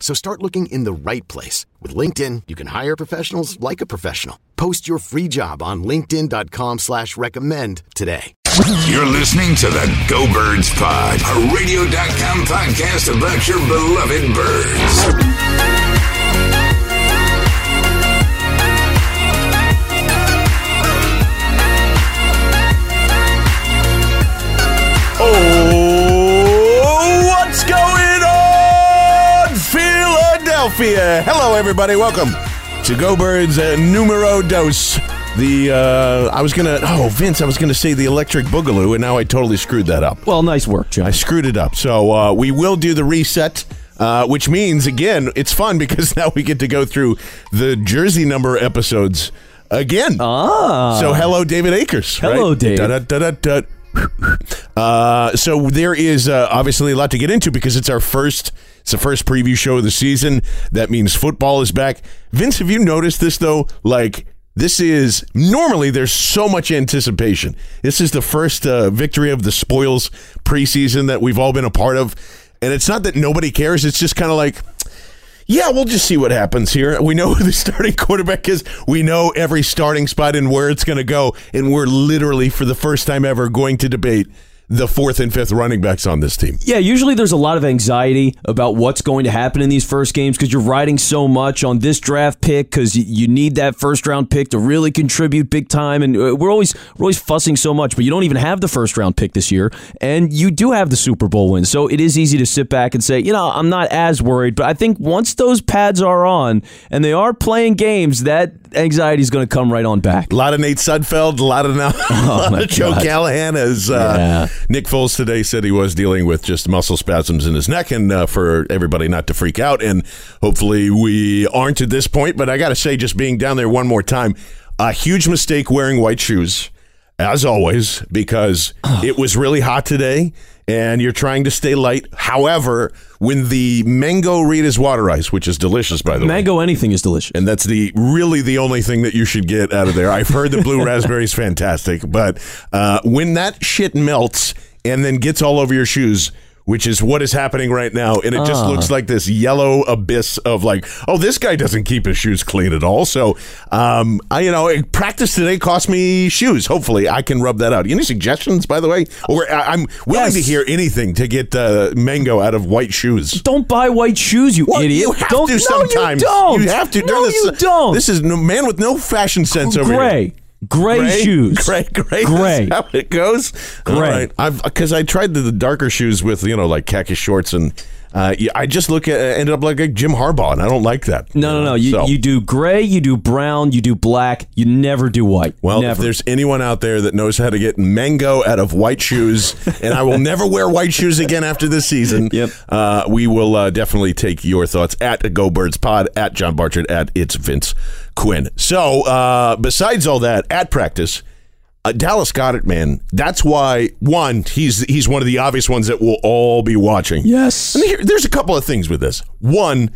So start looking in the right place. With LinkedIn, you can hire professionals like a professional. Post your free job on linkedin.com slash recommend today. You're listening to the Go Birds Pod, a radio.com podcast about your beloved birds. Philadelphia? Hello, everybody. Welcome to Go Birds uh, Numero Dos. The uh, I was gonna oh Vince, I was gonna say the Electric Boogaloo, and now I totally screwed that up. Well, nice work, John. I screwed it up. So uh, we will do the reset. Uh, which means again, it's fun because now we get to go through the jersey number episodes again. Ah. So hello, David Akers. Hello, right? Dave. Da-da-da-da-da. Uh, so there is uh, obviously a lot to get into because it's our first. It's the first preview show of the season. That means football is back. Vince, have you noticed this though? Like this is normally there's so much anticipation. This is the first uh, victory of the spoils preseason that we've all been a part of, and it's not that nobody cares. It's just kind of like. Yeah, we'll just see what happens here. We know who the starting quarterback is. We know every starting spot and where it's going to go. And we're literally, for the first time ever, going to debate the fourth and fifth running backs on this team. Yeah, usually there's a lot of anxiety about what's going to happen in these first games because you're riding so much on this draft pick because you need that first round pick to really contribute big time. And uh, we're always we're always fussing so much, but you don't even have the first round pick this year, and you do have the Super Bowl win. So it is easy to sit back and say, you know, I'm not as worried. But I think once those pads are on and they are playing games, that anxiety is going to come right on back. A lot of Nate Sudfeld, a lot of now, a lot of Joe God. Callahan. As uh, Yeah. Nick Foles today said, he was dealing with just muscle spasms in his neck, and uh, for everybody not to freak out. And hopefully, we aren't at this point. But I got to say, just being down there one more time, a huge mistake wearing white shoes, as always, because it was really hot today. And you're trying to stay light. However, when the mango Rita's water ice, which is delicious by the way, Mango anything is delicious. and that's the really the only thing that you should get out of there. I've heard the blue raspberry is fantastic, but uh, when that shit melts and then gets all over your shoes. Which is what is happening right now, and it just looks like this yellow abyss of like, oh, this guy doesn't keep his shoes clean at all. So, um, I you know, practice today cost me shoes. Hopefully, I can rub that out. Any suggestions, by the way? Or I- I'm willing Yes. to hear anything to get uh, mango out of white shoes. Don't buy white shoes, you Well, idiot. You have don't, to sometimes. No, you don't. You have to. No, during you this- don't. This is no man with no fashion sense over gray. here. Gray, shoes. Gray, gray, Gray. How it goes? All Gray. right. I've because I tried the, the darker shoes with you know like khaki shorts and Uh, I just look at ended up like a Jim Harbaugh, and I don't like that. No, no, no. You, So- you do gray, you do brown, you do black. You never do white. Well, if there's anyone out there that knows how to get mango out of white shoes, and I will never wear white shoes again after this season, Yep. uh, we will uh, definitely take your thoughts at Go Birds Pod, at John Barchard, at It's Vince Quinn. So, uh, besides all that, at practice, uh, Dallas Goedert, man, that's why one, he's he's one of the obvious ones that we'll all be watching. yes. And here, there's a couple of things with this. One,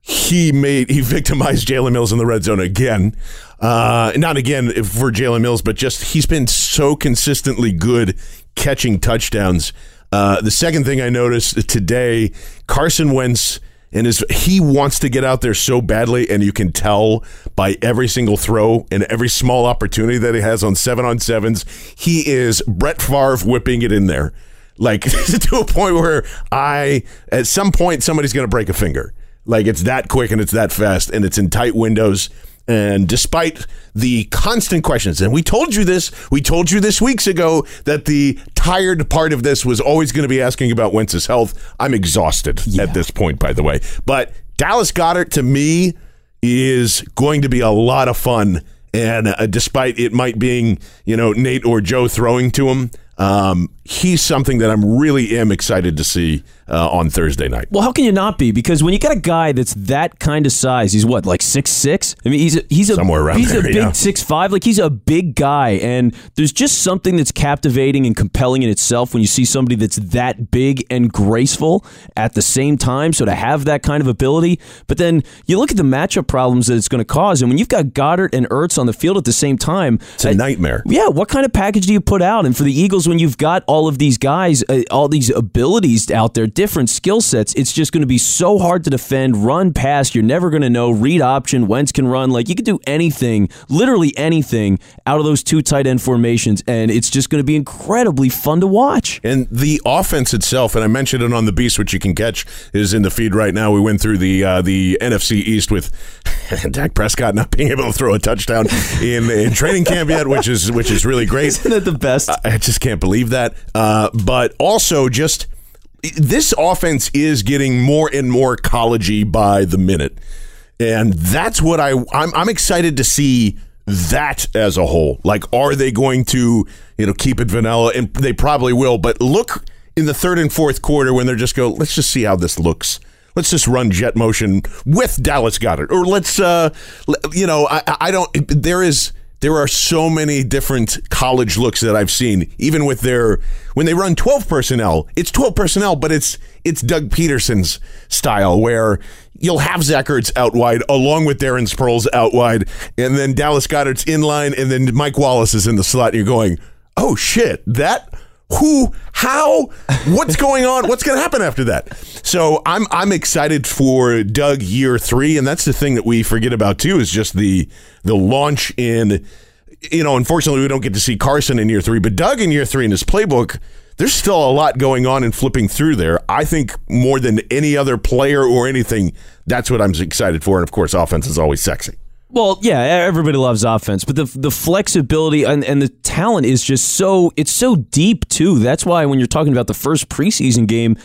he made he victimized Jalen Mills in the red zone again. Uh, not again for Jalen Mills, but just he's been so consistently good catching touchdowns. Uh, the second thing I noticed today, Carson Wentz and his he wants to get out there so badly, and you can tell by every single throw and every small opportunity that he has on seven on sevens. He is Brett Favre whipping it in there like to a point where I at some point somebody's going to break a finger. Like it's that quick and it's that fast and it's in tight windows. And despite the constant questions, and we told you this, we told you this weeks ago that the tired part of this was always going to be asking about Wentz's health. I'm exhausted at this point, by the way. But Dallas Goedert to me is going to be a lot of fun. And uh, despite it might being, you know, Nate or Joe throwing to him, um, he's something that I'm really am excited to see uh, on Thursday night. Well, how can you not be? Because when you got a guy that's that kind of size, he's what, like six six? I mean, he's a, he's a Somewhere around he's a big yeah. six five. Like he's a big guy, and there's just something that's captivating and compelling in itself when you see somebody that's that big and graceful at the same time. So to have that kind of ability, but then you look at the matchup problems that it's going to cause, and when you've got Goedert and Ertz on the field at the same time, It's a nightmare. yeah, what kind of package do you put out? And for the Eagles, when you've got all of these guys, uh, all these abilities out there, different skill sets, it's just going to be so hard to defend, run past. You're never going to know. Read option, Wentz can run. Like you can do anything, literally anything, out of those two tight end formations, and it's just going to be incredibly fun to watch. And the offense itself, and I mentioned it on the Beast, which you can catch, is in the feed right now. We went through the uh, the NFC East with Dak Prescott not being able to throw a touchdown in, in training camp yet, which is which is really great. Isn't that the best? I just can't believe that. Uh, but also, just this offense is getting more and more collegey by the minute, and that's what I I'm, I'm excited to see that as a whole. Like, are they going to you know keep it vanilla? And they probably will. But look in the third and fourth quarter when they're just go. Let's just see how this looks. Let's just run jet motion with Dallas Goedert, or let's uh, you know I I I don't. There is there are so many different college looks that I've seen, even with their when they run twelve personnel. It's twelve personnel, but it's it's Doug Pederson's style where you'll have Zach Ertz out wide along with Darren Sproles out wide, and then Dallas Goedert's in line, and then Mike Wallace is in the slot. And you're going, oh shit, that who how what's going on what's going to happen after that? So i'm i'm excited for doug year three and that's the thing that we forget about too is just the the launch in you know unfortunately we don't get to see carson in year three but doug in year three in his playbook there's still a lot going on and flipping through there. I think more than any other player or anything that's what i'm excited for and of course offense is always sexy Well, yeah, everybody loves offense, but the the flexibility and, and the talent is just so it's so deep too. That's why when you're talking about the first preseason game,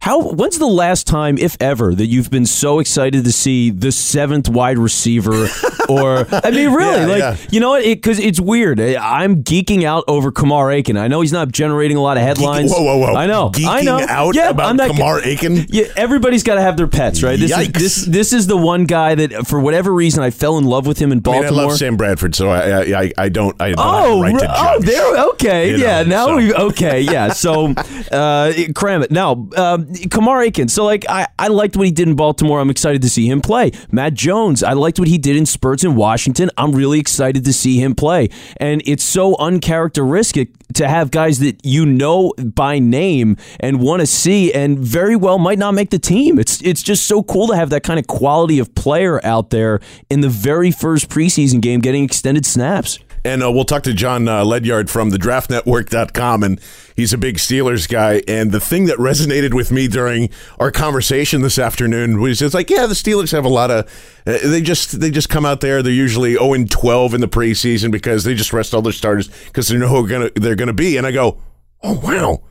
how when's the last time, if ever, that you've been so excited to see the seventh wide receiver? Or I mean, really, Yeah, like yeah. you know what? Because it's weird. I'm geeking out over Kamar Aiken. I know he's not generating a lot of headlines. whoa whoa whoa I know. geeking I know. out yeah, about I'm not, kamar aiken yeah, everybody's got to have their pets, right? This is this this is the one guy that, for whatever reason, I fell in love with him in I mean, Baltimore. I love Sam Bradford, so I I, I, don't I don't Oh, right to judge. oh, there. Okay, You yeah. know, now so. we okay, yeah. So, uh, cram it now. Um, Kamar Aiken. So, like, I, I liked what he did in Baltimore. I'm excited to see him play. Matt Jones. I liked what he did in spurts in Washington. I'm really excited to see him play. And it's so uncharacteristic to have guys that you know by name and want to see, and very well might not make the team. It's it's just so cool to have that kind of quality of player out there in the very first preseason game, getting extended snaps. And uh, we'll talk to John uh, Ledyard from the draftnetwork.com. And he's a big Steelers guy. And the thing that resonated with me during our conversation this afternoon was it's like, yeah, the Steelers have a lot of, uh, they just they just come out there. They're usually 0 and 12 in the preseason because they just rest all their starters because they know who gonna, they're going to be. And I go, oh, wow.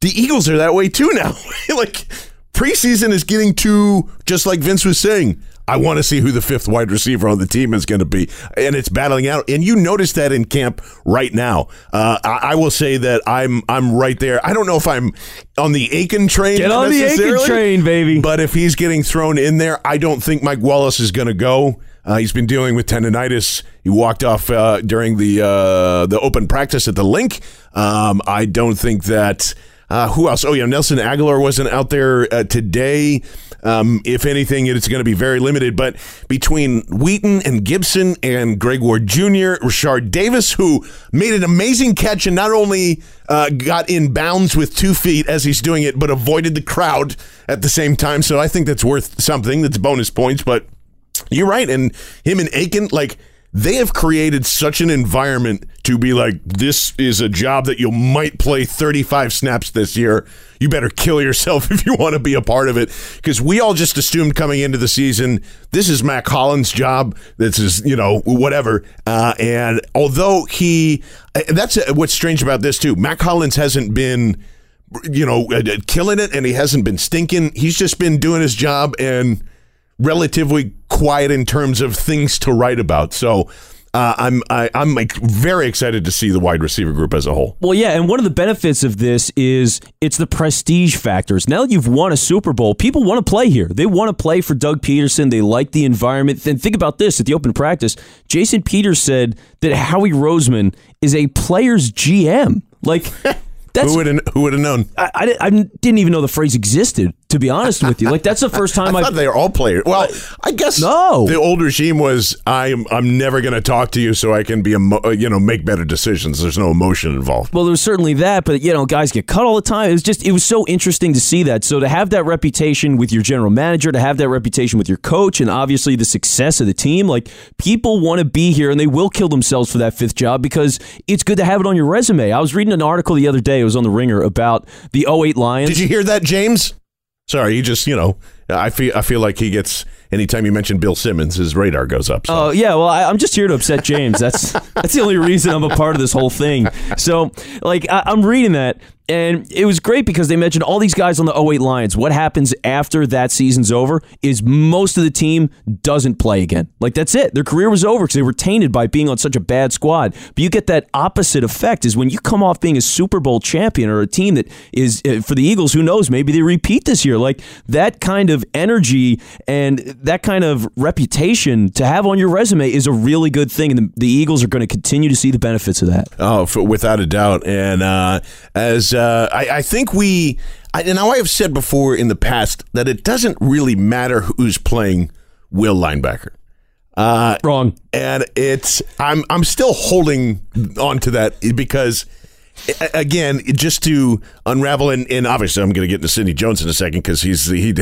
The Eagles are that way too now. like, preseason is getting to just like Vince was saying. I want to see who the fifth wide receiver on the team is going to be, and it's battling out. And you notice that in camp right now. Uh, I, I, will say that I'm I'm right there. I don't know if I'm on the Aiken train. Get on the Aiken train, baby. But if he's getting thrown in there, I don't think Mike Wallace is going to go. Uh, he's been dealing with tendonitis. He walked off uh, during the uh, the open practice at the Linc. Um, I don't think that. Uh, who else? Oh yeah, Nelson Agholor wasn't out there uh, today. Um, if anything, it's going to be very limited. But between Wheaton and Gibson and Greg Ward Jr., Rashard Davis, who made an amazing catch and not only uh, got in bounds with two feet as he's doing it, but avoided the crowd at the same time. So I think that's worth something. That's bonus points. But you're right. And him and Aiken, like, they have created such an environment to be like, this is a job that you might play 35 snaps this year. You better kill yourself if you want to be a part of it. Because we all just assumed coming into the season, this is Mack Hollins' job. This is, you know, whatever. Uh, and although he, that's uh, what's strange about this too. Mack Hollins hasn't been, you know, uh, killing it and he hasn't been stinking. He's just been doing his job and relatively quiet in terms of things to write about. So uh, I'm I, am i am like very excited to see the wide receiver group as a whole. Well, yeah, and one of the benefits of this is it's the prestige factors. Now that you've won a Super Bowl, people want to play here. They want to play for Doug Pederson. They like the environment. And think about this: at the open practice, Jason Peters said that Howie Roseman is a player's GM. Like. That's, who would have who would have known? I, I, I, didn't even know the phrase existed. To be honest with you, like that's the first time I thought they were all players. Well, I guess no. The old regime was I'm I'm never going to talk to you so I can be a you know make better decisions. There's no emotion involved. Well, there was certainly that, but you know, guys get cut all the time. It was just it was so interesting to see that. So to have that reputation with your general manager, to have that reputation with your coach, and obviously the success of the team, like people want to be here and they will kill themselves for that fifth job because it's good to have it on your resume. I was reading an article the other day. It was on the Ringer about the 08 Lions. Did you hear that, James? Sorry, he just you know I feel I feel like he gets anytime you mention Bill Simmons, his radar goes up. Oh so. yeah, well I, am just here to upset James. That's that's the only reason I'm a part of this whole thing. So like I, I'm reading that, and it was great because they mentioned all these guys on the 08 Lions. What happens after that season's over is most of the team doesn't play again. Like that's it. Their career was over because they were tainted by being on such a bad squad. But you get that opposite effect is when you come off being a Super Bowl champion or a team that is uh, for the Eagles, who knows, maybe they repeat this year. Like that kind of energy and that kind of reputation to have on your resume is a really good thing. And the, the Eagles are going to continue to see the benefits of that. Oh, for, without a doubt. And uh, as uh, I, I, think we, I, and I have said before in the past that it doesn't really matter who's playing Will linebacker. Uh, Wrong. And it's I'm I'm still holding on to that because again, just to unravel, and, and obviously I'm going to get into Sidney Jones in a second because he's he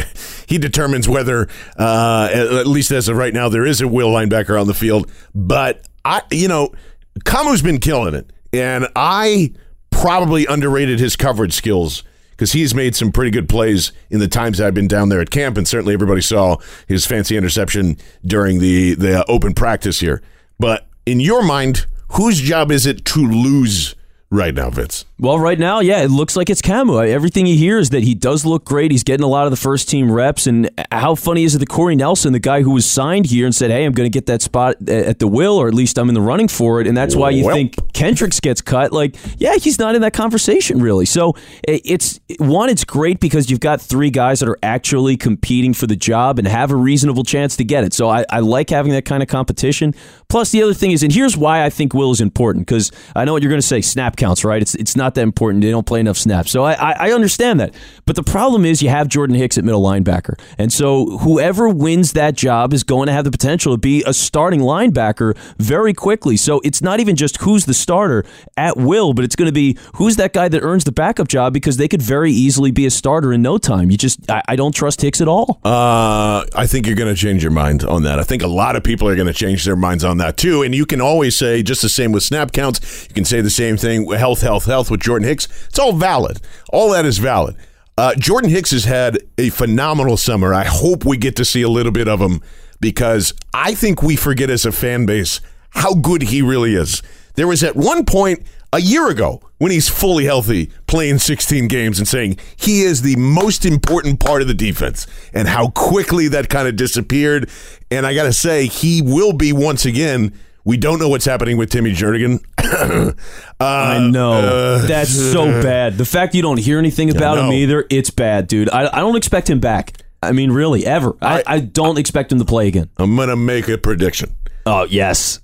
he determines whether, uh, at least as of right now, there is a will linebacker on the field. But I, you know, Kamu's been killing it, and I probably underrated his coverage skills because he's made some pretty good plays in the times I've been down there at camp, and certainly everybody saw his fancy interception during the the uh, open practice here. But in your mind, whose job is it to lose right now, Vince? Well, right now, yeah, it looks like it's Kamu. Everything you hear is that he does look great. He's getting a lot of the first team reps. And how funny is it that Corey Nelson, the guy who was signed here and said, hey, I'm going to get that spot uh, at the will, or at least I'm in the running for it. And that's why you well. think Kendricks gets cut. Like, yeah, he's not in that conversation, really. So it's one, it's great because you've got three guys that are actually competing for the job and have a reasonable chance to get it. So I, I like having that kind of competition. Plus, the other thing is, and here's why I think Will is important because I know what you're going to say snap counts, right? It's, it's not that important. They don't play enough snaps. So I, I, I understand that. But the problem is you have Jordan Hicks at middle linebacker. And so whoever wins that job is going to have the potential to be a starting linebacker very quickly. So it's not even just who's the starter at will, but it's going to be who's that guy that earns the backup job because they could very easily be a starter in no time. You just, I, I don't trust Hicks at all. Uh, I think you're going to change your mind on that. I think a lot of people are going to change their minds on that too. And you can always say just the same with snap counts. You can say the same thing health, health, health with Jordan Hicks. It's all valid. All that is valid. Uh, Jordan Hicks has had a phenomenal summer. I hope we get to see a little bit of him because I think we forget as a fan base how good he really is. There was at one point a year ago when he's fully healthy, playing 16 games and saying he is the most important part of the defense and how quickly that kind of disappeared. And I got to say, he will be once again. We don't know what's happening with Timmy Jernigan. uh, I know. uh, That's so bad. The fact you don't hear anything about him either, it's bad, dude. I, I don't expect him back. I mean, really, ever. I, I don't expect him to play again. I'm going to make a prediction. Oh, yes.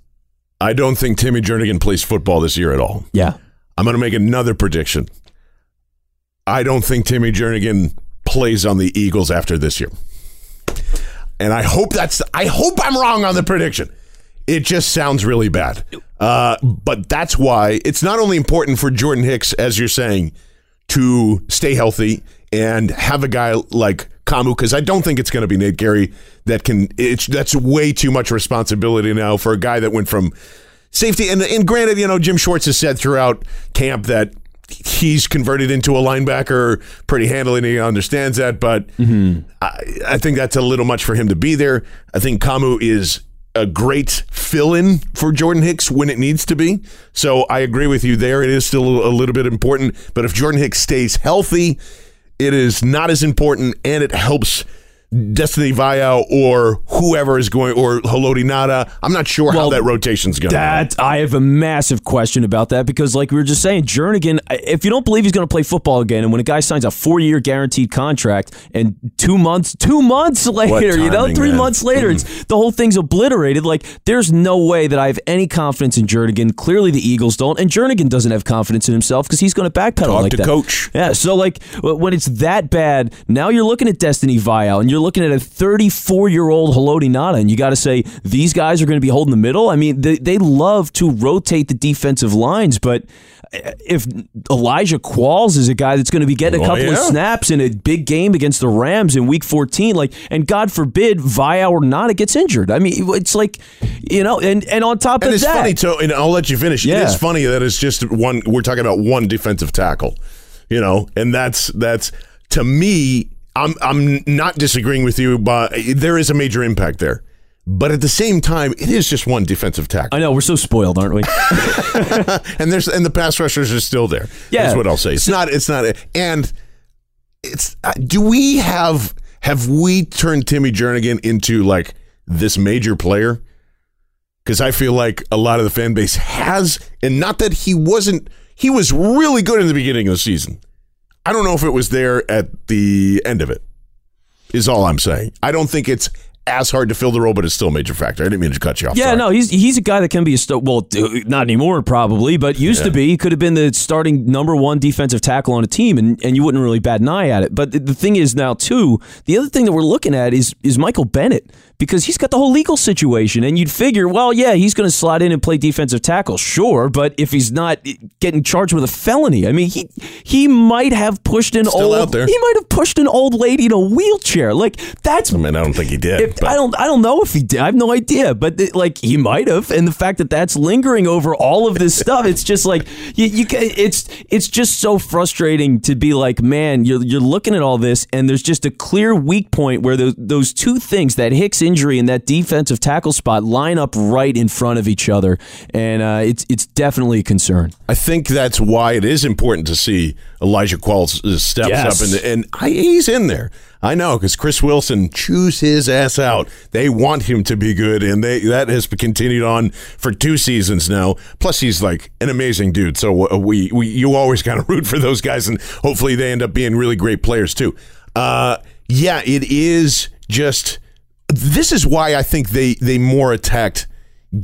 I don't think Timmy Jernigan plays football this year at all. Yeah. I'm going to make another prediction. I don't think Timmy Jernigan plays on the Eagles after this year. And I hope that's I hope I'm wrong on the prediction. It just sounds really bad. Uh, but that's why it's not only important for Jordan Hicks, as you're saying, to stay healthy and have a guy like Kamu, because I don't think it's going to be Nate Gerry that can. It's that's way too much responsibility now for a guy that went from safety. And, and granted, you know, Jim Schwartz has said throughout camp that he's converted into a linebacker pretty handily and he understands that. But I, I think that's a little much for him to be there. I think Kamu is a great fill in for Jordan Hicks when it needs to be. So I agree with you there. It is still a little bit important. But if Jordan Hicks stays healthy, it is not as important and it helps Destiny Vaeao or whoever is going or Haloti Ngata. I'm not sure how Well, that rotation's going. That I have a massive question about that because, like we were just saying, Jernigan. If you don't believe he's going to play football again, and when a guy signs a four-year guaranteed contract, and two months, two months later, you know, three man. months later, it's mm-hmm. the whole thing's obliterated. Like, there's no way that I have any confidence in Jernigan. Clearly, the Eagles don't, and Jernigan doesn't have confidence in himself because he's going to backpedal Talk like to that. coach. Yeah, so like when it's that bad, now you're looking at Destiny Vaeao and you're looking at a 34 year old Haloti Ngata, and you got to say these guys are going to be holding the middle. I mean, they, they love to rotate the defensive lines, but uh, if Elijah Qualls is a guy that's going to be getting a Oh, couple of snaps in a big game against the Rams in Week 14, like, and God forbid Vaeao or Ngata gets injured. I mean, it's like, you know, and and on top of that. And of it's that, funny too, and I'll let you finish. It Yeah. is funny that it's just one. We're talking about one defensive tackle, you know, and that's that's to me. I'm I'm not disagreeing with you, but there is a major impact there. But at the same time, it is just one defensive tackle, I know we're so spoiled, aren't we? and there's and the pass rushers are still there. Yeah. that's what I'll say. It's not. It's not. And it's. Uh, do we have have we turned Timmy Jernigan into like this major player? because I feel like a lot of the fan base has, and not that he wasn't, he was really good in the beginning of the season. I don't know if it was there at the end of it, is all I'm saying. I don't think it's as hard to fill the role, but it's still a major factor. I didn't mean to cut you off. Yeah, Sorry. no, he's he's a guy that can be a st- well, not anymore probably, but used to be. He could have been the starting number one defensive tackle on a team, and, and you wouldn't really bat an eye at it. But the, the thing is now too, the other thing that we're looking at is is Michael Bennett because he's got the whole legal situation, and you'd figure, well, yeah, he's going to slide in and play defensive tackle, sure, but if he's not getting charged with a felony, I mean, he he might have pushed an Still old he might have pushed an old lady in a wheelchair, like that's I mean, I don't think he did. if, I don't. I don't know if he did. I have no idea. But it- like he might have, and the fact that that's lingering over all of this stuff, it's just like you. you it's it's just so frustrating to be like, man, you're you're looking at all this, and there's just a clear weak point where those those two things, that Hicks injury and that defensive tackle spot, line up right in front of each other, and uh, it's it's definitely a concern. I think that's why it is important to see Elijah Qualls uh, steps Yes. up and and I, he's in there. I know because Chris Wilson chews his ass out. They want him to be good, and they that has continued on for two seasons now. Plus, he's like an amazing dude. So uh, we, we you always kind of root for those guys, and hopefully they end up being really great players too. Uh, yeah, it is just. This is why I think they they more attacked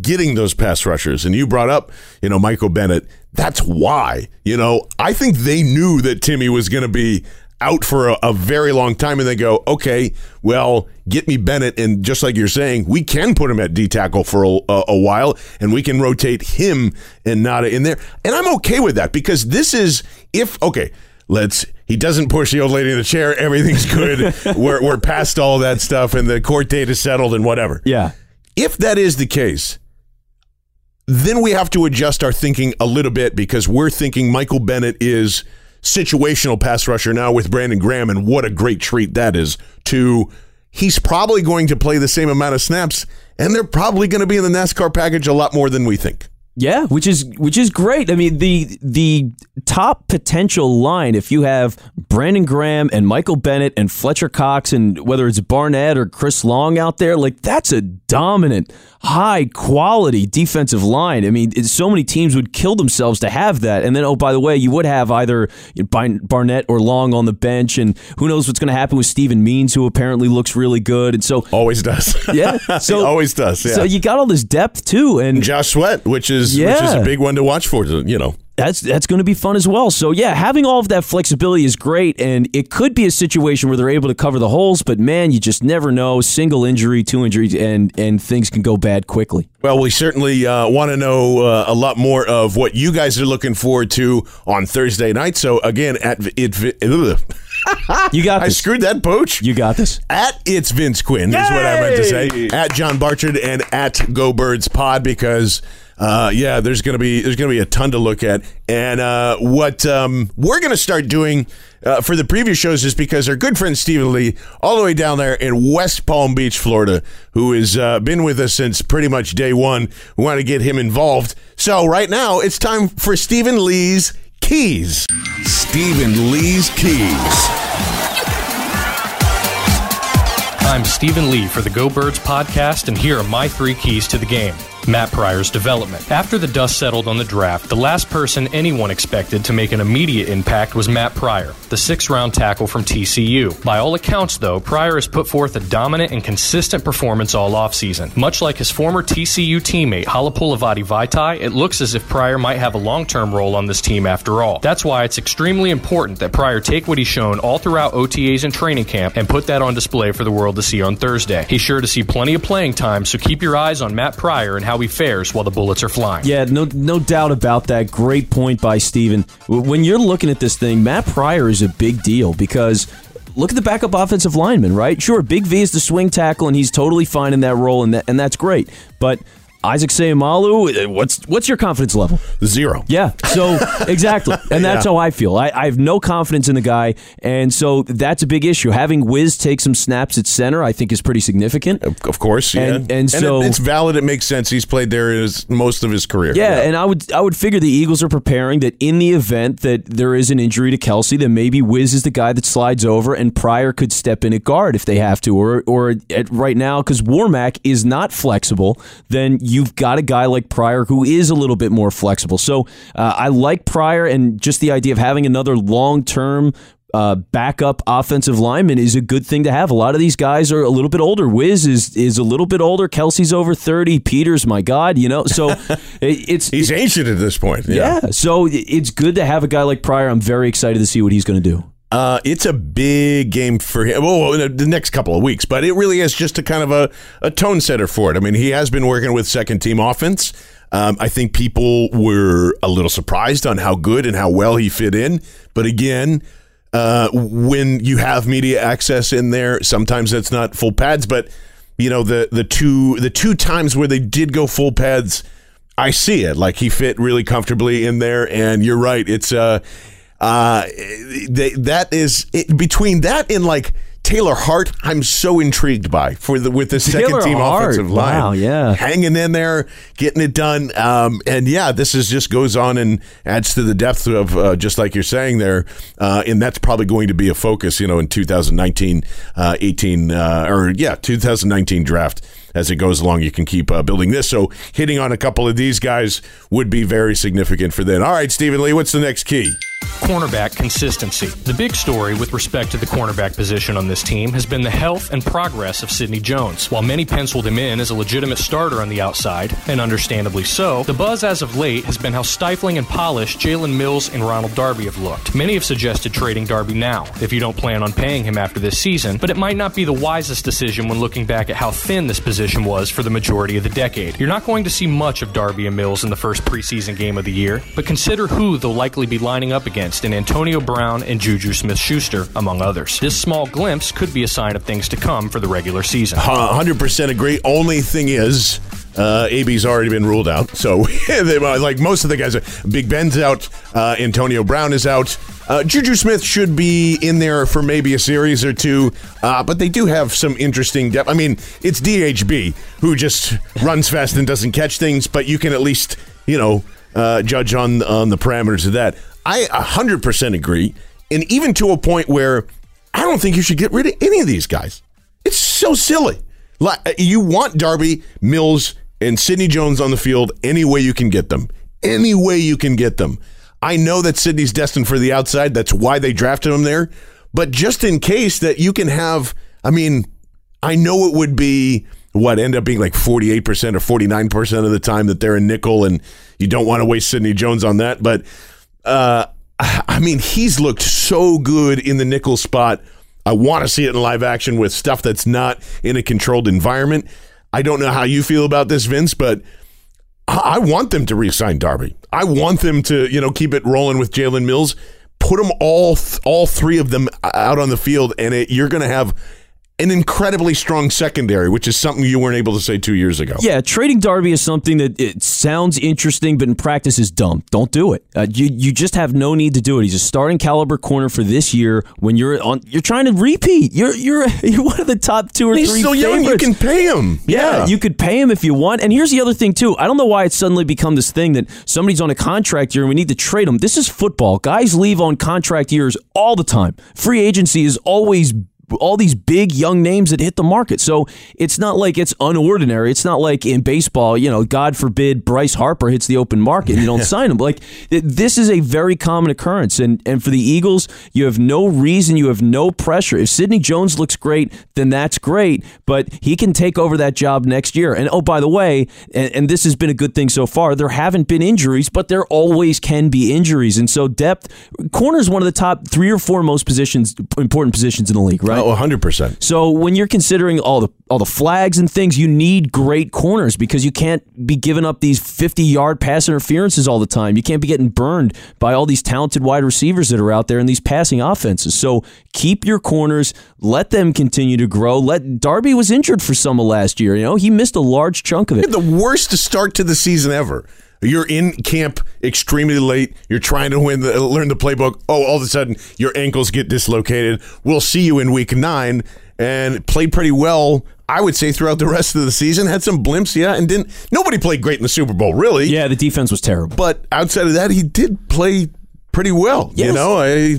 getting those pass rushers. And you brought up, you know, Michael Bennett. That's why, you know, I think they knew that Timmy was going to be out for a, a very long time. And they go, okay, well, get me Bennett. And just like you're saying, we can put him at D tackle for a, a, a while and we can rotate him and Ngata in there. And I'm okay with that because this is, if, okay, let's he doesn't push the old lady in the chair everything's good we're, we're past all that stuff and the court date is settled and whatever Yeah. if that is the case, then we have to adjust our thinking a little bit because we're thinking Michael Bennett is situational pass rusher now with Brandon Graham, and what a great treat that is. To he's probably going to play the same amount of snaps, and they're probably going to be in the NASCAR package a lot more than we think. Yeah, which is which is great. I mean, the the top potential line if you have Brandon Graham and Michael Bennett and Fletcher Cox and whether it's Barnett or Chris Long out there, like that's a dominant, high quality defensive line. I mean, so many teams would kill themselves to have that. And then, oh, by the way, you would have either Barnett or Long on the bench, and who knows what's going to happen with Steven Means, who apparently looks really good. And so always does. Yeah, so always does. Yeah. So you got all this depth too, and Josh Sweat, which is yeah. which is a big one to watch for. You know that's that's going to be fun as well. So yeah, having all of that flexibility is great, and it could be a situation where they're able to cover the holes. But man, you just never know. Single injury, two injuries, and and things can go bad quickly. Well, we certainly uh, want to know uh, a lot more of what you guys are looking forward to on Thursday night. So again, at it. you got. This. I screwed that poach. You got this. At it's Vince Quinn Yay! is what I meant to say. At John Barchard and at Go Birds Pod because uh, yeah, there's gonna be there's gonna be a ton to look at, and uh, what um, we're gonna start doing uh, for the previous shows is because our good friend Stephen Lee, all the way down there in West Palm Beach, Florida, who has uh, been with us since pretty much day one. We want to get him involved. So right now it's time for Stephen Lee's keys. Stephen Lee's keys. I'm Stephen Lee for the Go Birds podcast, and here are my three keys to the game. Matt Pryor's development. After the dust settled on the draft, the last person anyone expected to make an immediate impact was Matt Pryor, the six round tackle from TCU. By all accounts, though, Pryor has put forth a dominant and consistent performance all offseason. Much like his former TCU teammate, Halapoulivaati Vaitai, it looks as if Pryor might have a long term role on this team after all. That's why it's extremely important that Pryor take what he's shown all throughout OTAs and training camp and put that on display for the world to see on Thursday. He's sure to see plenty of playing time, so keep your eyes on Matt Pryor and how he fares while the bullets are flying. Yeah, no, no doubt about that. Great point by Steven. When you're looking at this thing, Matt Pryor is a big deal because look at the backup offensive lineman, right? Sure, Big V is the swing tackle, and he's totally fine in that role, and that, and that's great. But Isaac Seumalo, what's what's your confidence level? Zero. Yeah. So exactly, and that's yeah. how I feel. I, I, have no confidence in the guy, and so that's a big issue. Having Wiz take some snaps at center, I think, is pretty significant. Of course, yeah. And, and so it, it's valid. It makes sense. He's played there his, most of his career. Yeah, yeah, and I would I would figure the Eagles are preparing that in the event that there is an injury to Kelce, then maybe Wiz is the guy that slides over, and Pryor could step in at guard if they have to, or or at, right now because Warmack is not flexible, then you've got a guy like Pryor who is a little bit more flexible. So uh, I like Pryor and just the idea of having another long term uh, backup offensive lineman is a good thing to have. A lot of these guys are a little bit older. Wiz is is a little bit older. Kelce's over thirty. Peters, my God, you know. So it's he's ancient at this point. Yeah. yeah. So it's good to have a guy like Pryor. I'm very excited to see what he's going to do. Uh, it's a big game for him. Well, the next couple of weeks, but it really is just a kind of a, a tone setter for it. I mean, he has been working with second team offense. Um, I think people were a little surprised on how good and how well he fit in. But again, uh, when you have media access in there, sometimes that's not full pads. But you know, the the two the two times where they did go full pads, I see it. Like he fit really comfortably in there. And you're right. It's uh uh, they, that is it, between that and like Taylor Hart, I'm so intrigued by for the with the second Taylor team Hart. offensive line. Wow, yeah, hanging in there, getting it done. Um, and yeah, this is just goes on and adds to the depth of uh, just like you're saying there. Uh, and that's probably going to be a focus, you know, in 2019, uh, 18, uh, or yeah, 2019 draft as it goes along, you can keep uh, building this. So hitting on a couple of these guys would be very significant for them. All right, Stephen Lee, what's the next key? Cornerback consistency. The big story with respect to the cornerback position on this team has been the health and progress of Sidney Jones. While many penciled him in as a legitimate starter on the outside, and understandably so, the buzz as of late has been how stifling and polished Jalen Mills and Ronald Darby have looked. Many have suggested trading Darby now, if you don't plan on paying him after this season, but it might not be the wisest decision when looking back at how thin this position was for the majority of the decade. You're not going to see much of Darby and Mills in the first preseason game of the year, but consider who they'll likely be lining up against in Antonio Brown and Juju Smith Schuster, among others. This small glimpse could be a sign of things to come for the regular season. 100% agree. Only thing is, Uh, AB's already been ruled out. So, they, like most of the guys, Big Ben's out. Uh, Antonio Brown is out. Uh, Juju Smith should be in there for maybe a series or two, uh, but they do have some interesting depth. I mean, it's DHB who just runs fast and doesn't catch things, but you can at least, you know, uh, judge on on the parameters of that. I 100% agree, and even to a point where I don't think you should get rid of any of these guys. It's so silly. Like, uh, you want Darby, Mills, and Sidney Jones on the field any way you can get them. Any way you can get them. I know that Sidney's destined for the outside. That's why they drafted him there. But just in case that you can have, I mean, I know it would be what end up being like 48% or 49% of the time that they're in nickel and you don't want to waste Sidney Jones on that. But uh, I mean, he's looked so good in the nickel spot. I want to see it in live action with stuff that's not in a controlled environment. I don't know how you feel about this, Vince, but I want them to re-sign Darby. I want them to, you know, keep it rolling with Jalen Mills. Put them all, all three of them out on the field, and it, you're going to have an incredibly strong secondary, which is something you weren't able to say two years ago. Yeah, trading Darby is something that it sounds interesting, but in practice is dumb. Don't do it. Uh, you you just have no need to do it. He's a starting caliber corner for this year. When you're on, you're trying to repeat. You're you're you're one of the top two or He's three. still young. You can pay him. Yeah, you could pay him if you want. And here's the other thing too. I don't know why it's suddenly become this thing that somebody's on a contract year and we need to trade them. This is football. Guys leave on contract years all the time. Free agency is always all these big young names that hit the market. So it's not like it's unordinary. It's not like in baseball, you know, God forbid Bryce Harper hits the open market and you don't sign him. Like this is a very common occurrence. And and for the Eagles, you have no reason, you have no pressure. If Sidney Jones looks great, then that's great. But he can take over that job next year. And oh, by the way, and, and this has been a good thing so far. There haven't been injuries, but there always can be injuries. And so depth, corner is one of the top three or four most positions, important positions in the league, right? Oh, 100%. So when you're considering all the all the flags and things, you need great corners because you can't be giving up these 50 yard pass interferences all the time. You can't be getting burned by all these talented wide receivers that are out there in these passing offenses. So keep your corners, let them continue to grow. Let Darby was injured for some of last year. You know he missed a large chunk of it. The worst start to the season ever. You're in camp extremely late. You're trying to win the, learn the playbook. Oh, all of a sudden your ankles get dislocated. We'll see you in week nine and played pretty well. I would say throughout the rest of the season had some blimps, yeah, and didn't. Nobody played great in the Super Bowl, really. Yeah, the defense was terrible. But outside of that, he did play pretty well. You know, I,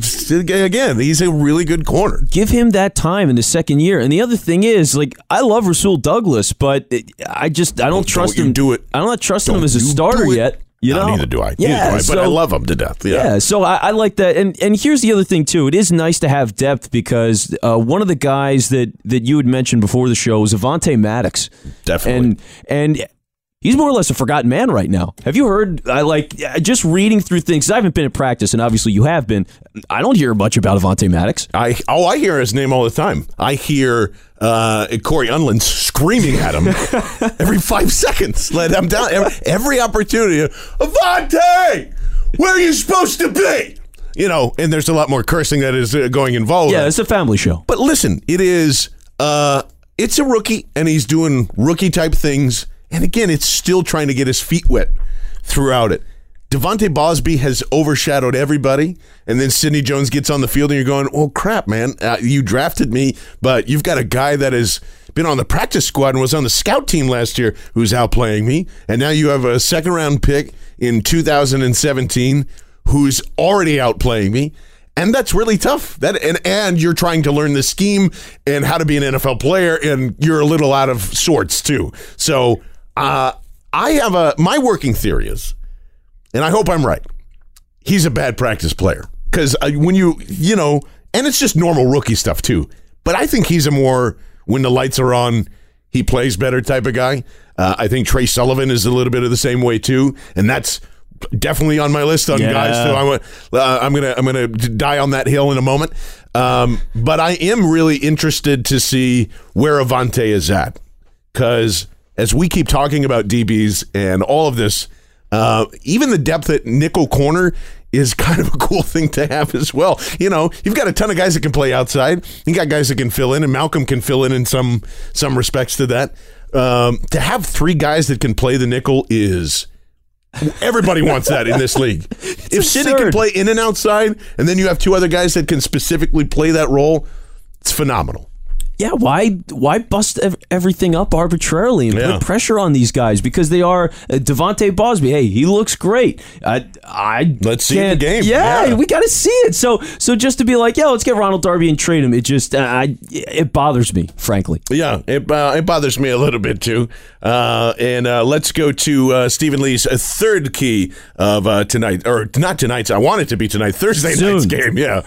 again, he's a really good corner. give him that time in the second year. And the other thing is, like, I love Rasul Douglas, but I just I don't Don't- trust don't him. do it. I don't trust him Don't as a starter yet. You No, know, neither do I. Yeah, neither do I, but I love him to death. Yeah. Yeah, so I, I like that, and and here's the other thing too. It is nice to have depth because uh, one of the guys that that you had mentioned before the show was Avonte Maddox, Definitely. and and he's more or less a forgotten man right now. Have you heard? I like just reading through things. I haven't been at practice, and obviously you have been. I don't hear much about Avonte Maddox. I oh I hear his name all the time. I hear uh, Cory Undlin screaming at him every five seconds. Let him down every, every opportunity. Avonte, where are you supposed to be? You know, and there's a lot more cursing that is uh, going involved. Yeah, it's a family show. But listen, it is uh it's a rookie and he's doing rookie type things. And again, it's still trying to get his feet wet throughout it. Devontae Bausby has overshadowed everybody, and then Sidney Jones gets on the field, and you're going, "Oh crap, man! Uh, you drafted me, but you've got a guy that has been on the practice squad and was on the scout team last year, who's outplaying me, and now you have a second round pick in 2017 who's already outplaying me." And that's really tough. That and and you're trying to learn the scheme and how to be an NFL player, and you're a little out of sorts too. So uh, I have a my working theory is, and I hope I'm right. He's a bad practice player because uh, when you you know, and it's just normal rookie stuff too. But I think he's a more when the lights are on, he plays better type of guy. Uh, I think Trey Sullivan is a little bit of the same way too, and that's definitely on my list on Yeah. guys. So I'm, uh, I'm gonna I'm gonna die on that hill in a moment. Um, but I am really interested to see where Avonte is at because as we keep talking about DBs and all of this, uh, even the depth at nickel corner is kind of a cool thing to have as well. You know, you've got a ton of guys that can play outside. You got guys that can fill in, and Malcolm can fill in in some some respects to that. Um, to have three guys that can play the nickel is everybody wants that in this league. if City can play in and outside, and then you have two other guys that can specifically play that role, it's phenomenal. Yeah, why why bust ev- everything up arbitrarily and Yeah. put pressure on these guys because they are uh, Devonte Bausby. Hey, he looks great. I I Let's see the can't- game. Yeah, Yeah. we got to see it. So so just to be like, yeah, let's get Ronald Darby and trade him. It just uh, I it bothers me, frankly. Yeah, it, uh, it bothers me a little bit too. Uh, and uh, let's go to uh, Stephen Lee's uh, third key of uh, tonight, or not tonight's. I want it to be tonight, Thursday Soon. night's game. Yeah.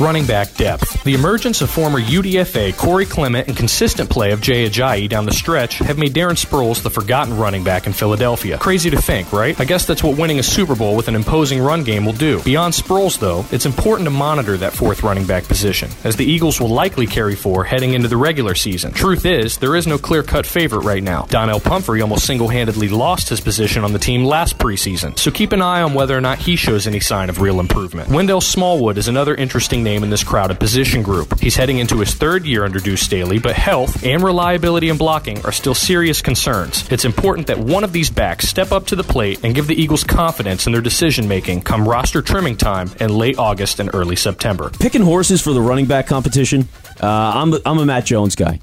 Running back depth. The emergence of former UDFA Corey Clement and consistent play of Jay Ajayi down the stretch have made Darren Sproles the forgotten running back in Philadelphia. Crazy to think, right? I guess that's what winning a Super Bowl with an imposing run game will do. Beyond Sproles, though, it's important to monitor that fourth running back position, as the Eagles will likely carry four heading into the regular season. Truth is, there is no clear cut favorite right now. Donnell Pumphrey almost single handedly lost his position on the team last preseason, so keep an eye on whether or not he shows any sign of real improvement. Wendell Smallwood is another interesting name in this crowded position group. He's heading into his third year under Deuce Staley, but health and reliability in blocking are still serious concerns. It's important that one of these backs step up to the plate and give the Eagles confidence in their decision making come roster trimming time in late August and early September. Picking horses for the running back competition. Uh, I'm I'm a Matt Jones guy.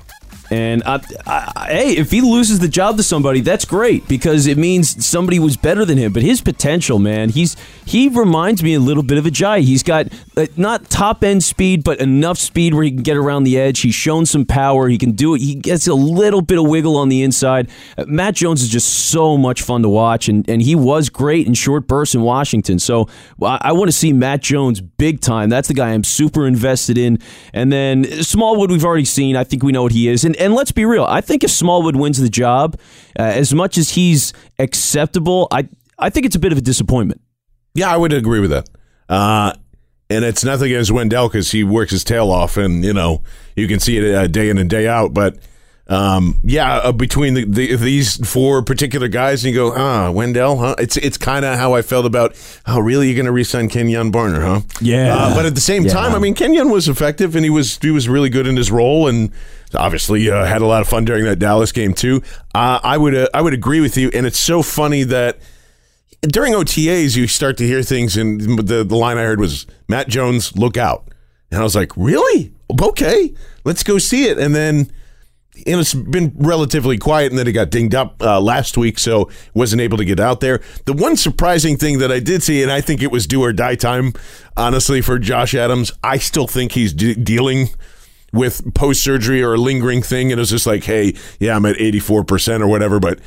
And I, I, hey, if he loses the job to somebody, that's great because it means somebody was better than him. But his potential, man, he's he reminds me a little bit of Ajayi. He's got uh, not top end speed, but enough speed where he can get around the edge. He's shown some power. He can do it. He gets a little bit of wiggle on the inside. Uh, Matt Jones is just so much fun to watch, and, and he was great in short bursts in Washington. So I, I want to see Matt Jones big time. That's the guy I'm super invested in. And then Smallwood, we've already seen. I think we know what he is. And and let's be real. I think if Smallwood wins the job, uh, as much as he's acceptable, I I think it's a bit of a disappointment. Yeah, I would agree with that. Uh, and it's nothing against Wendell because he works his tail off, and you know you can see it uh, day in and day out. But um, yeah, uh, between the, the, these four particular guys, and you go, ah, Wendell, huh? It's it's kind of how I felt about, oh, really? You're going to resign Kenjon Barner, huh? Yeah. Uh, but at the same Yeah. time, I mean, Kenjon was effective, and he was he was really good in his role, and obviously uh, had a lot of fun during that Dallas game too. Uh, I would uh, I would agree with you, and it's so funny that during OTAs, you start to hear things, and the, the line I heard was, Matt Jones, look out. And I was like, really? Okay, let's go see it. And then and it's been relatively quiet, and then it got dinged up uh, last week, so wasn't able to get out there. The one surprising thing that I did see, and I think it was do or die time, honestly, for Josh Adams, I still think he's de- dealing with post surgery or a lingering thing, and it's just like, hey, yeah, I'm at 84% or whatever, but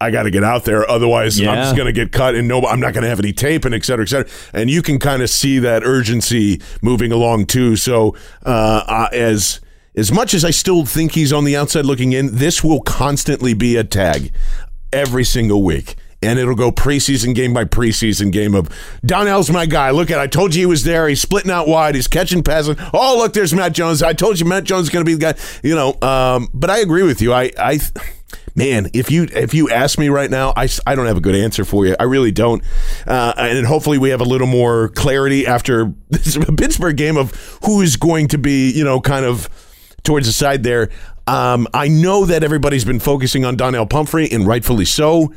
I got to get out there. Otherwise, I'm just going to get cut and no, I'm not going to have any tape and et cetera, et cetera. And you can kind of see that urgency moving along too. So, uh, uh, as, as much as I still think he's on the outside looking in, this will constantly be a tag every single week. And it'll go preseason game by preseason game of Donnel's my guy. Look at I told you he was there. He's splitting out wide. He's catching passes. Oh, look, there's Matt Jones. I told you Matt Jones is going to be the guy. You know, um, but I agree with you. I, I, man, if you if you ask me right now, I, I don't have a good answer for you. I really don't. Uh, and hopefully we have a little more clarity after this Pittsburgh game of who is going to be, you know, kind of towards the side there. Um, I know that everybody's been focusing on Donnel Pumphrey, and rightfully so.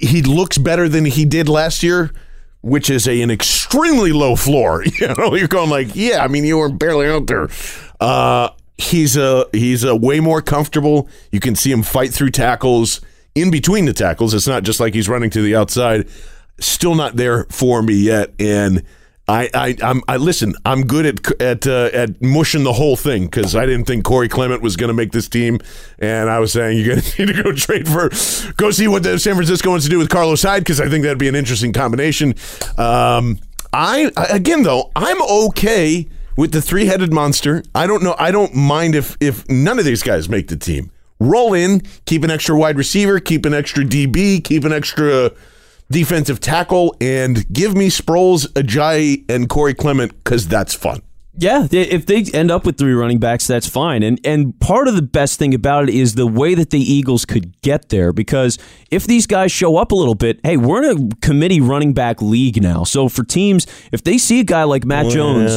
He looks better than he did last year, which is a, an extremely low floor. You know, you're going like, yeah, I mean, you were barely out there. Uh, he's a he's a way more comfortable. You can see him fight through tackles in between the tackles. It's not just like he's running to the outside. Still not there for me yet, and I, I, I'm, I listen. I'm good at at uh, at mushing the whole thing because I didn't think Corey Clement was going to make this team, and I was saying you're going to need to go trade for, go see what the San Francisco wants to do with Carlos Hyde because I think that'd be an interesting combination. Um, I again though I'm okay with the three headed monster. I don't know. I don't mind if if none of these guys make the team. Roll in, keep an extra wide receiver, keep an extra DB, keep an extra defensive tackle, and give me Sproles, Ajayi, and Corey Clement because that's fun. Yeah, if they end up with three running backs, that's fine. And and part of the best thing about it is the way that the Eagles could get there. Because if these guys show up a little bit, hey, we're in a committee running back league now. So for teams, if they see a guy like Matt Jones,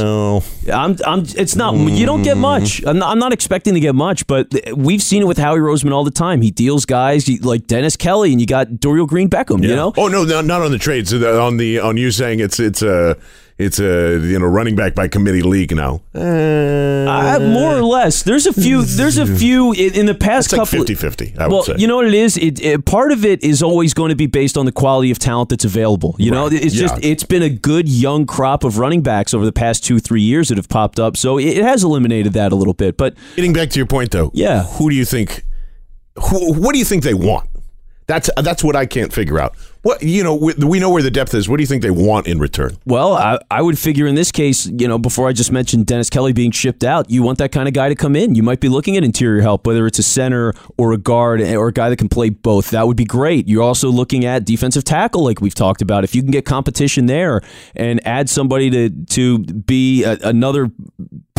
I'm, I'm, it's not, you don't get much. I'm not, I'm not expecting to get much, but we've seen it with Howie Roseman all the time. He deals guys like Dennis Kelly, and you got Dorial Green Beckham, you know? Oh no, no, not on the trades. uh, On the on you saying it's it's a it's a you know running back by committee league now. Uh, more or less. There's a few, there's a few in, in the past It's like couple 50-50, I would well, say. you know what it is? It, it, part of it is always going to be based on the quality of talent that's available. You know, Right. it's just, it's been a good young crop of running backs over the past two, three years that have popped up. So it, it has eliminated that a little bit. But Getting back to your point though, Yeah. Who do you think? Who, what do you think they want? That's that's what I can't figure out. What you know, we, we know where the depth is. What do you think they want in return? Well, I, I would figure in this case, you know, before I just mentioned Dennis Kelly being shipped out, you want that kind of guy to come in. You might be looking at interior help, whether it's a center or a guard or a guy that can play both. That would be great. You're also looking at defensive tackle, like we've talked about. If you can get competition there and add somebody to to be a, another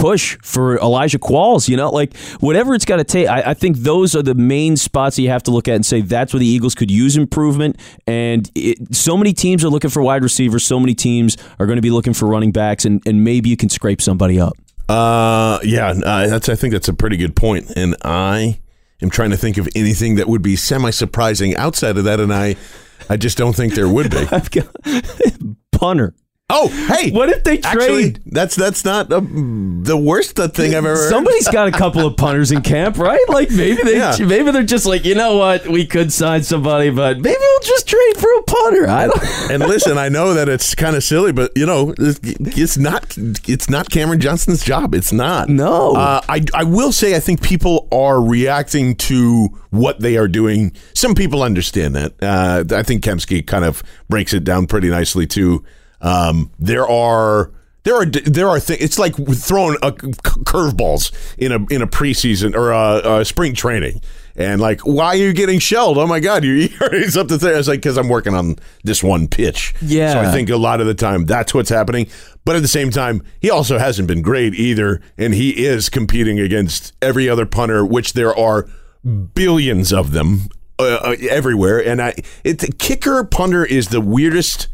push for Elijah Qualls, you know, like whatever it's got to take. I, I think those are the main spots that you have to look at and say that's where the Eagles could use improvement. And it, so many teams are looking for wide receivers. So many teams are going to be looking for running backs, and, and maybe you can scrape somebody up. Uh, yeah, uh, that's. I think that's a pretty good point, and I am trying to think of anything that would be semi surprising outside of that, and I, I just don't think there would be. I've got punter. Oh, hey, What if they Actually, trade? that's that's not uh, the worst thing I've ever. heard. Somebody's got a couple of punters in camp, right? Like maybe they, Yeah. maybe they're just like, you know what, we could sign somebody, but maybe we'll just trade for a punter. I don't. and listen, I know that it's kind of silly, but you know, it's- it's not it's not Cameron Johnston's job. It's not. No. Uh, I I will say I think people are reacting to what they are doing. Some people understand that. Uh, I think Kempski kind of breaks it down pretty nicely too. Um, there are. There are there are things. It's like throwing curveballs in a in a preseason or a, a spring training, and like, why are you getting shelled? Oh my God, you're it's up to there. It's like because I'm working on this one pitch. Yeah. So I think a lot of the time that's what's happening. But at the same time, he also hasn't been great either, and he is competing against every other punter, which there are billions of them uh, uh, everywhere. And I, it, the kicker punter is the weirdest.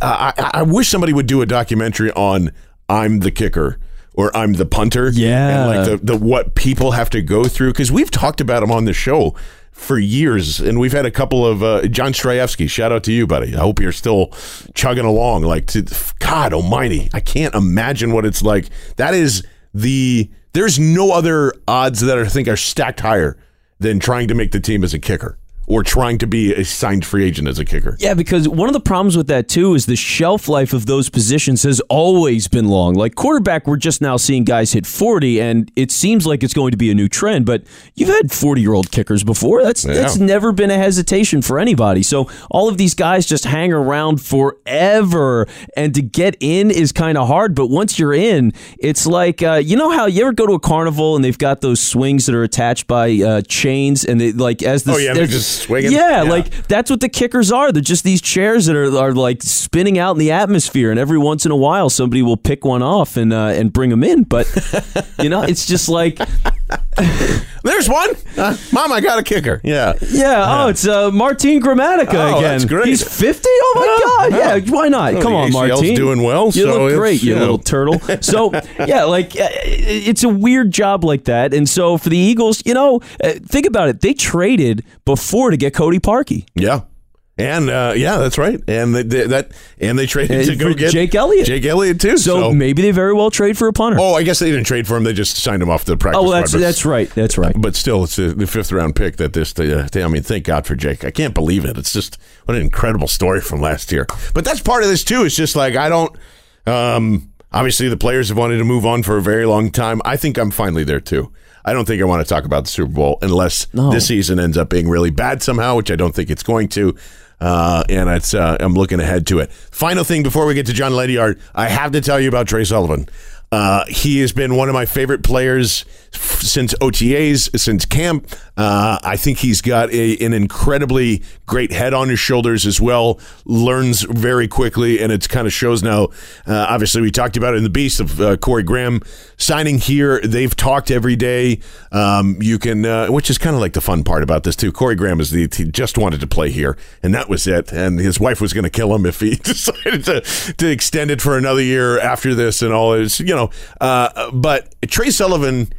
I, I I wish somebody would do a documentary on I'm the kicker or I'm the punter. Yeah. and like the, the what people have to go through because we've talked about them on the show for years, and we've had a couple of uh, John Strayevsky. Shout out to you, buddy. I hope you're still chugging along. Like, to, God Almighty, I can't imagine what it's like. That is the. There's no other odds that I think are stacked higher than trying to make the team as a kicker or trying to be a signed free agent as a kicker. Yeah, because one of the problems with that too is the shelf life of those positions has always been long. Like quarterback, we're just now seeing guys hit 40, and it seems like it's going to be a new trend, but you've had 40 year old kickers before. That's that's never been a hesitation for anybody. So all of these guys just hang around forever, and to get in is kind of hard, but once you're in, it's like uh, you know how you ever go to a carnival and they've got those swings that are attached by uh, chains, and they like as the Oh, yeah, they're just swinging? Yeah, Yeah. like that's what the kickers are. They're just these chairs that are, are like spinning out in the atmosphere, and every once in a while, somebody will pick one off and uh, and bring them in. But you know, it's just like, There's one. Uh, Mom, I got a kicker. Yeah. yeah, oh, it's uh, Martin Gramatica Oh, again. that's great. He's fifty. Oh my Yeah, god, yeah. yeah. Why not? Well, Come the on, ACL's Martin. doing well, You so look great, you you know. little turtle. So yeah, like uh, it's a weird job like that. And so for the Eagles, you know, uh, think about it. They traded before to get Cody Parkey. Yeah. And uh, yeah, that's right. And they, they- that and they traded And to go get Jake Elliott. Jake Elliott too. So, So, maybe they very well trade for a punter. oh, I guess they didn't trade for him. They just signed him off the practice Oh, well, that's squad, but- that's right. That's right. But still, it's the, the fifth round pick that this. Uh, I mean, thank God for Jake. I can't believe it. It's just what an incredible story from last year. But that's part of this too. It's just like I don't. Um, obviously, the players have wanted to move on for a very long time. I think I'm finally there too. I don't think I want to talk about the Super Bowl unless No. this season ends up being really bad somehow, which I don't think it's going to. Uh, and it's uh, I'm looking ahead to it. Final thing before we get to Jon Ledyard, I have to tell you about Tre Sullivan. Uh, he has been one of my favorite players since OTAs, since camp. Uh, I think he's got a, an incredibly great head on his shoulders as well. Learns very quickly, and it kind of shows now. Uh, obviously, we talked about it in the Beast of uh, Corey Graham signing here. They've talked every day. Um, you can, uh, which is kind of like the fun part about this too. Corey Graham is the he just wanted to play here, and that was it. And his wife was going to kill him if he decided to to extend it for another year after this and all. Is you know, uh, but Tre Sullivan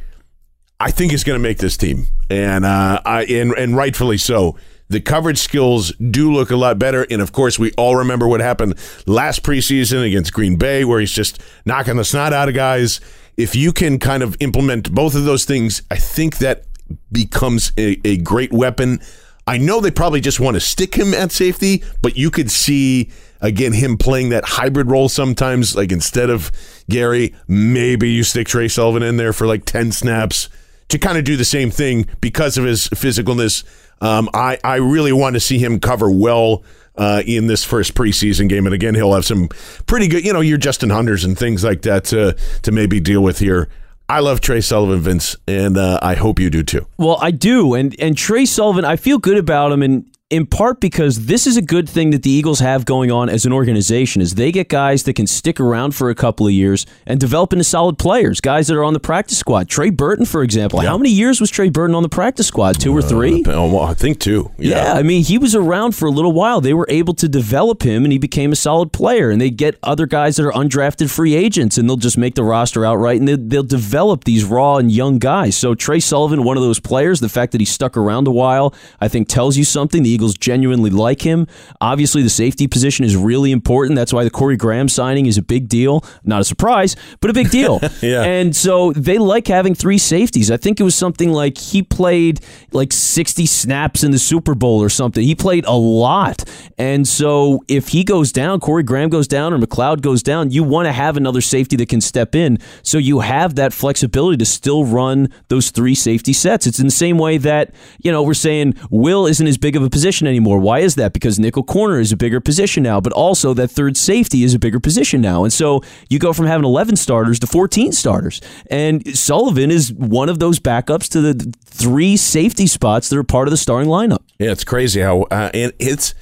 I think is going to make this team, and uh, I and, and rightfully so. The coverage skills do look a lot better, and of course, we all remember what happened last preseason against Green Bay, where he's just knocking the snot out of guys. If you can kind of implement both of those things, I think that becomes a, a great weapon. I know they probably just want to stick him at safety, but you could see again him playing that hybrid role sometimes. Like instead of Gerry, maybe you stick Tre Sullivan in there for like ten snaps to kind of do the same thing because of his physicalness. Um, I, I really want to see him cover well uh, in this first preseason game. And again, he'll have some pretty good, you know, your Justin Hunters and things like that to, to maybe deal with here. I love Tre Sullivan, Vince, and uh, I hope you do too. Well, I do, and and Tre Sullivan, I feel good about him, and in part because this is a good thing that the Eagles have going on as an organization is they get guys that can stick around for a couple of years and develop into solid players, guys that are on the practice squad. Trey Burton, for example. Yeah. How many years was Trey Burton on the practice squad? Two or uh, three? Uh, well, I think two. Yeah. yeah, I mean, he was around for a little while. They were able to develop him and he became a solid player. And they get other guys that are undrafted free agents and they'll just make the roster outright and they, they'll develop these raw and young guys. So Tre Sullivan, one of those players, the fact that he stuck around a while, I think tells you something. The Eagles genuinely like him. Obviously, the safety position is really important. That's why the Corey Graham signing is a big deal. Not a surprise, but a big deal. yeah. And so they like having three safeties. I think it was something like he played like 60 snaps in the Super Bowl or something. He played a lot. And so if he goes down, Corey Graham goes down, or McLeod goes down, you want to have another safety that can step in. So you have that flexibility to still run those three safety sets. It's in the same way that, you know, we're saying Will isn't as big of a position anymore. Why is that? Because nickel corner is a bigger position now, but also that third safety is a bigger position now. And so you go from having 11 starters to 14 starters. And Sullivan is one of those backups to the three safety spots that are part of the starting lineup. Yeah, it's crazy how, uh, and it's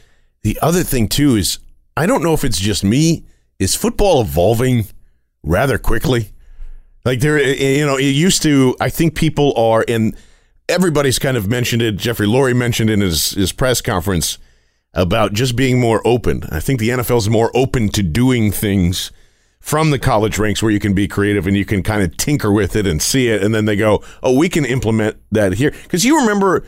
the other thing too is I don't know if it's just me. Is football evolving rather quickly? Like there, you know, it used to. I think people are, and everybody's kind of mentioned it. Jeffrey Lurie mentioned in his his press conference about just being more open. I think the NFL is more open to doing things from the college ranks where you can be creative and you can kind of tinker with it and see it. And then they go, oh, we can implement that here. Because you remember,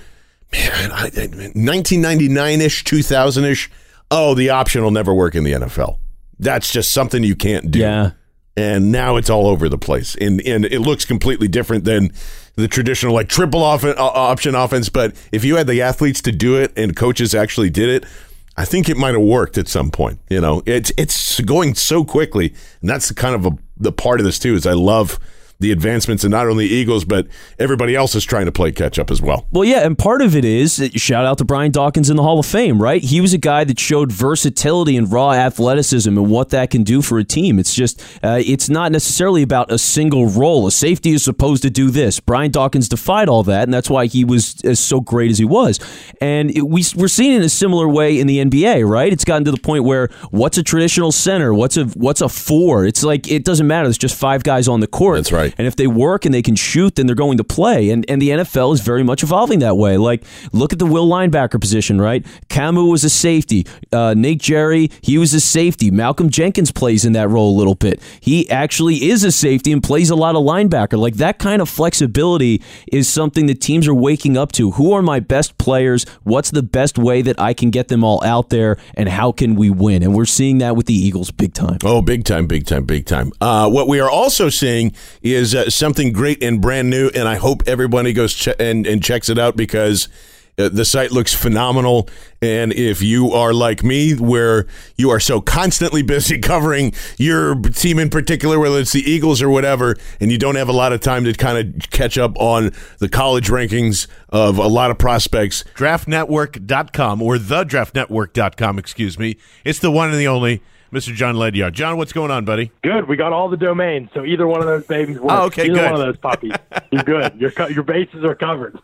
man, 1999 ish, 2000 ish. Oh, the option will never work in the NFL. That's just something you can't do. Yeah. And now it's all over the place. And, and it looks completely different than the traditional like triple off- uh, option offense. But if you had the athletes to do it and coaches actually did it, I think it might have worked at some point. You know, it's it's going so quickly, and that's the kind of a, the part of this too. Is I love the advancements and not only Eagles, but everybody else is trying to play catch up as well. Well, yeah, and part of it is shout out to Brian Dawkins in the Hall of Fame, right? He was a guy that showed versatility and raw athleticism and what that can do for a team. It's just, uh, it's not necessarily about a single role. A safety is supposed to do this. Brian Dawkins defied all that, and that's why he was as so great as he was. And it, we, we're seeing it in a similar way in the NBA, right? It's gotten to the point where what's a traditional center? What's a what's a four? It's like it doesn't matter. There's just five guys on the court. That's right. And if they work and they can shoot, then they're going to play. And and the NFL is very much evolving that way. Like look at the will linebacker position, right? Kamu was a safety. Uh, Nate Gerry, he was a safety. Malcolm Jenkins plays in that role a little bit. He actually is a safety and plays a lot of linebacker. Like that kind of flexibility is something that teams are waking up to. Who are my best players? What's the best way that I can get them all out there? And how can we win? And we're seeing that with the Eagles big time. Oh, big time, big time, big time. Uh, what we are also seeing is uh, something great and brand new, and I hope everybody goes and, and checks it out because uh, the site looks phenomenal. And if you are like me, where you are so constantly busy covering your team in particular, whether it's the Eagles or whatever, and you don't have a lot of time to kind of catch up on the college rankings of a lot of prospects, draftnetwork.com or the draftnetwork.com, excuse me. It's the one and the only Mr. Jon Ledyard. John, what's going on, buddy? Good. We got all the domains, so either one of those babies works. Oh, okay, either good. one of those puppies, you're good. Your co- your bases are covered.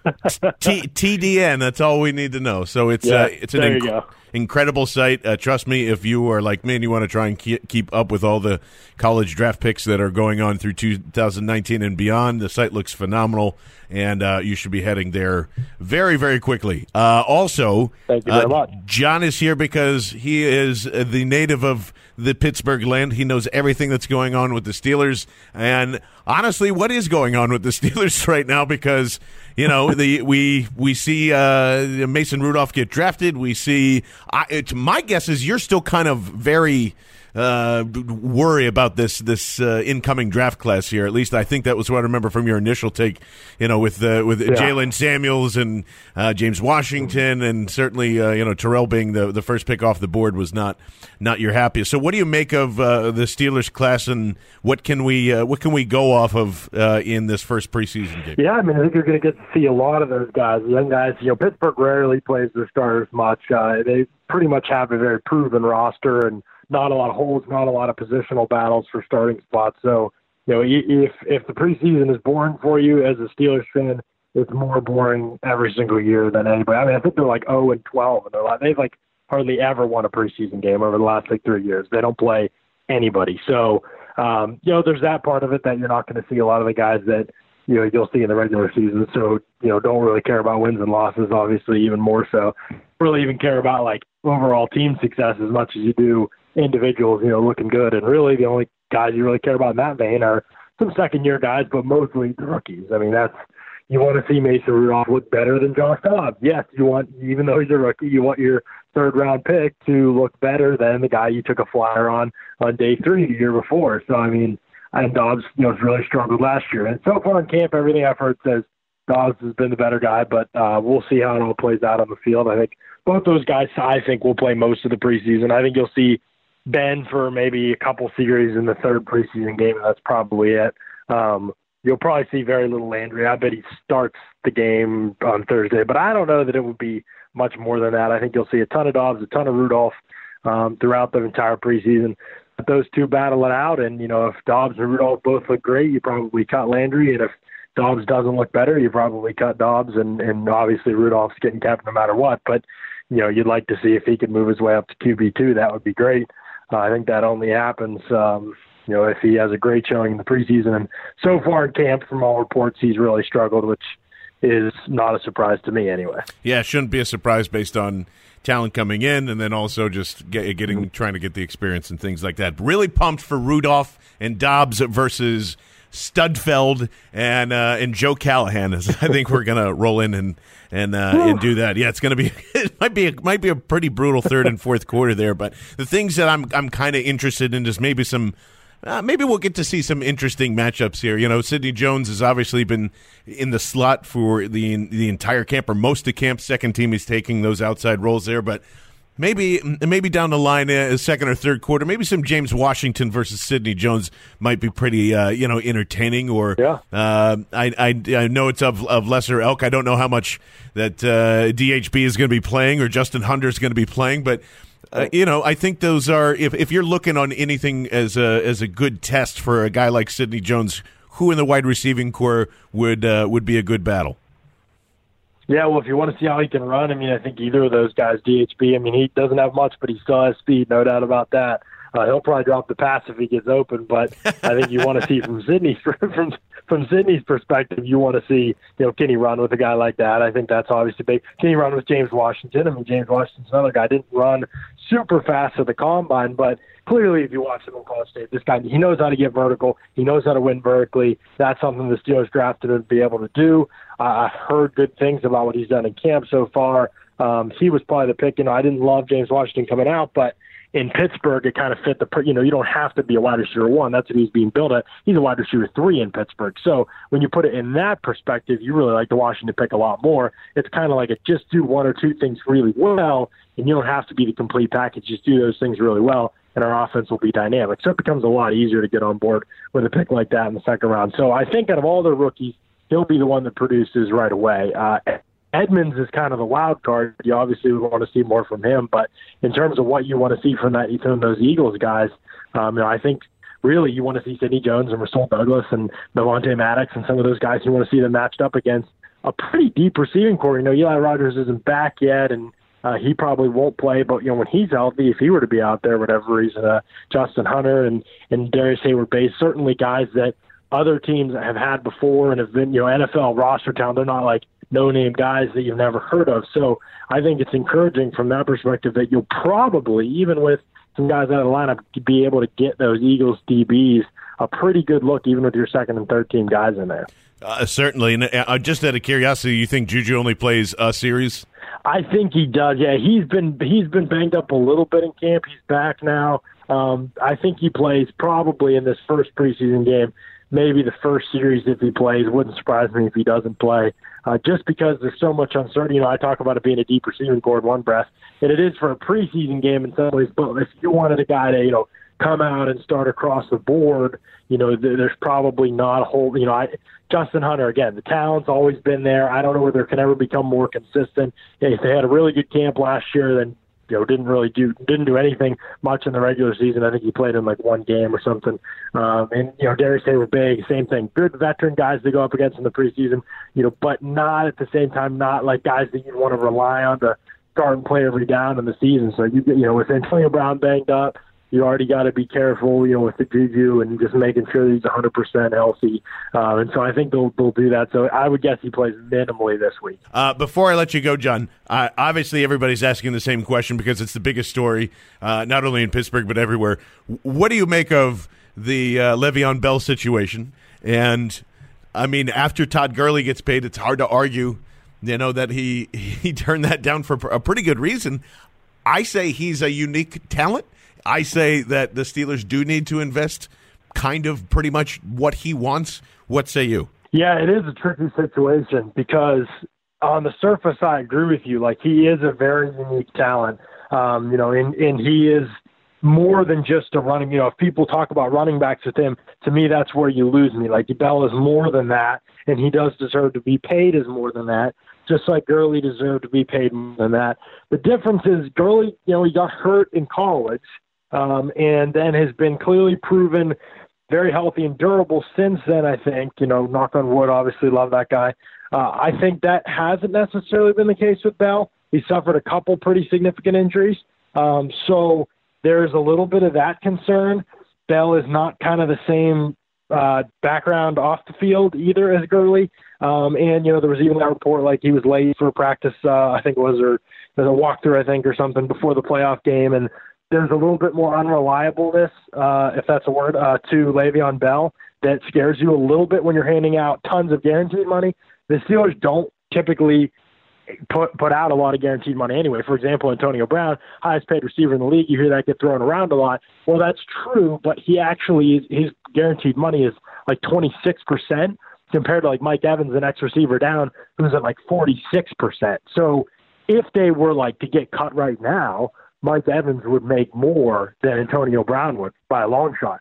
T- TDN. That's all we need to know. So it's Yeah, uh, it's an inc- incredible site. Uh, trust me, if you are like me and you want to try and ke- keep up with all the college draft picks that are going on through 2019 and beyond, the site looks phenomenal, and uh, you should be heading there very very quickly. Uh, also, Thank you very uh, much. John is here because he is uh, the native of the Pittsburgh land. He knows everything that's going on with the Steelers. And honestly, what is going on with the Steelers right now? Because you know the we we see uh, Mason Rudolph get drafted. We see. I, it's, my guess is you're still kind of very uh, worry about this this uh, incoming draft class here. At least I think that was what I remember from your initial take. You know, with uh, with Jaylen Samuels and uh, James Washington, and certainly uh, you know Terrell being the the first pick off the board was not not your happiest. So, what do you make of uh, the Steelers class, and what can we uh, what can we go off of uh, in this first preseason game? Yeah, I mean, I think you're going to get to see a lot of those guys, young guys. You know, Pittsburgh rarely plays their starters much. Uh, they pretty much have a very proven roster and not a lot of holes, not a lot of positional battles for starting spots. So, you know, if if the preseason is boring for you as a Steelers fan, it's more boring every single year than anybody. I mean, I think they're like 0 and 12, and they're like they've like hardly ever won a preseason game over the last like three years. They don't play anybody. So, um, you know, there's that part of it that you're not going to see a lot of the guys that you know you'll see in the regular season. So, you know, don't really care about wins and losses. Obviously, even more so. Really, even care about like overall team success as much as you do individuals. You know, looking good. And really, the only guys you really care about in that vein are some second year guys, but mostly the rookies. I mean, that's you want to see Mason Rudolph look better than Josh Dobbs. Yes, you want, even though he's a rookie, you want your third round pick to look better than the guy you took a flyer on on day three the year before. So, I mean, and Dobbs, you know, has really struggled last year. And so far in camp, everything I've heard says Dobbs has been the better guy, but uh, we'll see how it all plays out on the field. I think both those guys, I think, will play most of the preseason. I think you'll see Ben for maybe a couple series in the third preseason game, and that's probably it. Um, you'll probably see very little Landry. I bet he starts the game on Thursday, but I don't know that it would be much more than that. I think you'll see a ton of Dobbs, a ton of Rudolph um, throughout the entire preseason. Let those two battle it out, and you know if Dobbs and Rudolph both look great, you probably cut Landry, and if Dobbs doesn't look better, you probably cut Dobbs, and and obviously Rudolph's getting kept no matter what. But you know you'd like to see if he could move his way up to QB two, that would be great. Uh, I think that only happens, um, you know, if he has a great showing in the preseason. And so far in camp, from all reports, he's really struggled, which is not a surprise to me anyway. Yeah, it shouldn't be a surprise based on talent coming in, and then also just get, getting trying to get the experience and things like that. Really pumped for Rudolph and Dobbs versus Sudfeld and uh, and Joe Callahan. Is I think we're gonna roll in and and uh, and do that. Yeah, it's gonna be it might be a, might be a pretty brutal third and fourth quarter there. But the things that I'm I'm kind of interested in is maybe some. Uh, maybe we'll get to see some interesting matchups here. You know, Sidney Jones has obviously been in the slot for the the entire camp or most of camp. Second team is taking those outside roles there, but maybe maybe down the line, uh, second or third quarter, maybe some James Washington versus Sidney Jones might be pretty uh, you know entertaining. Or Yeah. uh, I, I I know it's of of lesser elk. I don't know how much that uh, DHB is going to be playing or Justin Hunter is going to be playing, but. Uh, you know, I think those are if, if you're looking on anything as a as a good test for a guy like Sidney Jones, who in the wide receiving core would uh, would be a good battle. Yeah, well, if you want to see how he can run, I mean, I think either of those guys, DHB, I mean, he doesn't have much, but he still has speed, no doubt about that. Uh, he'll probably drop the pass if he gets open, but I think you want to see from Sidney's from from Sidney's perspective, you want to see you know can he run with a guy like that? I think that's obviously big. Can he run with James Washington? I mean, James Washington's another guy didn't run super fast at the combine, but clearly, if you watch him in College State, this guy he knows how to get vertical. He knows how to win vertically. That's something the Steelers drafted him to be able to do. Uh, I've heard good things about what he's done in camp so far. Um, he was probably the pick. You know, I didn't love James Washington coming out, but in Pittsburgh, it kind of fit the, you know, you don't have to be a wide receiver one. That's what he's being built at. He's a wide receiver three in Pittsburgh. So when you put it in that perspective, you really like the Washington pick a lot more. It's kind of like a just do one or two things really well, and you don't have to be the complete package. Just do those things really well, and our offense will be dynamic. So it becomes a lot easier to get on board with a pick like that in the second round. So I think out of all the rookies, he'll be the one that produces right away. Uh, Edmunds is kind of the wild card. You obviously would want to see more from him, but in terms of what you want to see from that from those Eagles guys, um, you know, I think really you want to see Sidney Jones and Rasul Douglas and Avonte Maddox and some of those guys. You want to see them matched up against a pretty deep receiving core. You know, Eli Rogers isn't back yet, and uh, he probably won't play. But you know, when he's healthy, if he were to be out there, whatever reason, uh, Justin Hunter and and Darrius Heyward-Bey, certainly guys that other teams have had before and have been you know NFL roster town. They're not like no name guys that you've never heard of. So I think it's encouraging from that perspective that you'll probably even with some guys out of the lineup be able to get those Eagles DBs a pretty good look, even with your second and third team guys in there. Uh, certainly, and uh, just out of curiosity, you think Juju only plays a series? I think he does. Yeah, he's been he's been banged up a little bit in camp. He's back now. Um, I think he plays probably in this first preseason game, maybe the first series if he plays. Wouldn't surprise me if he doesn't play, uh, just because there's so much uncertainty. You know, I talk about it being a deep receiving core one breath, and it is for a preseason game in some ways. But if you wanted a guy to, you know, come out and start across the board, you know, there's probably not a whole, you know, I, Justin Hunter, again, the talent's always been there. I don't know whether it can ever become more consistent. If they had a really good camp last year, then, you know, didn't really do, didn't do anything much in the regular season. I think he played in like one game or something. Um, and, you know, Darrius Heyward-Bey, same thing. Good veteran guys to go up against in the preseason, you know, but not at the same time, not like guys that you'd want to rely on to start and play every down in the season. So you, you know, with Antonio Brown banged up, you already got to be careful, you know, with the juju and just making sure he's 100% healthy. Uh, and so I think they'll they'll do that. So I would guess he plays minimally this week. Uh, before I let you go, John, uh, obviously everybody's asking the same question because it's the biggest story, uh, not only in Pittsburgh but everywhere. What do you make of the uh, Le'Veon Bell situation? And I mean, after Todd Gurley gets paid, it's hard to argue. You know that he he turned that down for a pretty good reason. I say he's a unique talent. I say that the Steelers do need to invest kind of pretty much what he wants. What say you? Yeah, it is a tricky situation because on the surface, I agree with you. Like he is a very unique talent, um, you know, and, and he is more than just a running. You know, if people talk about running backs with him, to me, that's where you lose me. Like Bell is more than that, and he does deserve to be paid as more than that. Just like Gurley deserved to be paid more than that. The difference is Gurley, you know, he got hurt in college, um, and then has been clearly proven very healthy and durable since then. I think you know, knock on wood. Obviously, love that guy. Uh, I think that hasn't necessarily been the case with Bell. He suffered a couple pretty significant injuries, um, so there's a little bit of that concern. Bell is not kind of the same uh, background off the field either as Gurley. Um, and you know, there was even that report like he was late for practice. Uh, I think it was or there's a walkthrough, I think, or something before the playoff game, and there's a little bit more unreliableness, uh, if that's a word, uh, to Le'Veon Bell that scares you a little bit when you're handing out tons of guaranteed money. The Steelers don't typically put put out a lot of guaranteed money anyway. For example, Antonio Brown, highest paid receiver in the league. You hear that get thrown around a lot. Well, that's true, but he actually is, his guaranteed money is like 26 percent compared to like Mike Evans, the next receiver down, who's at like 46 percent. So if they were like to get cut right now, Mike Evans would make more than Antonio Brown would by a long shot.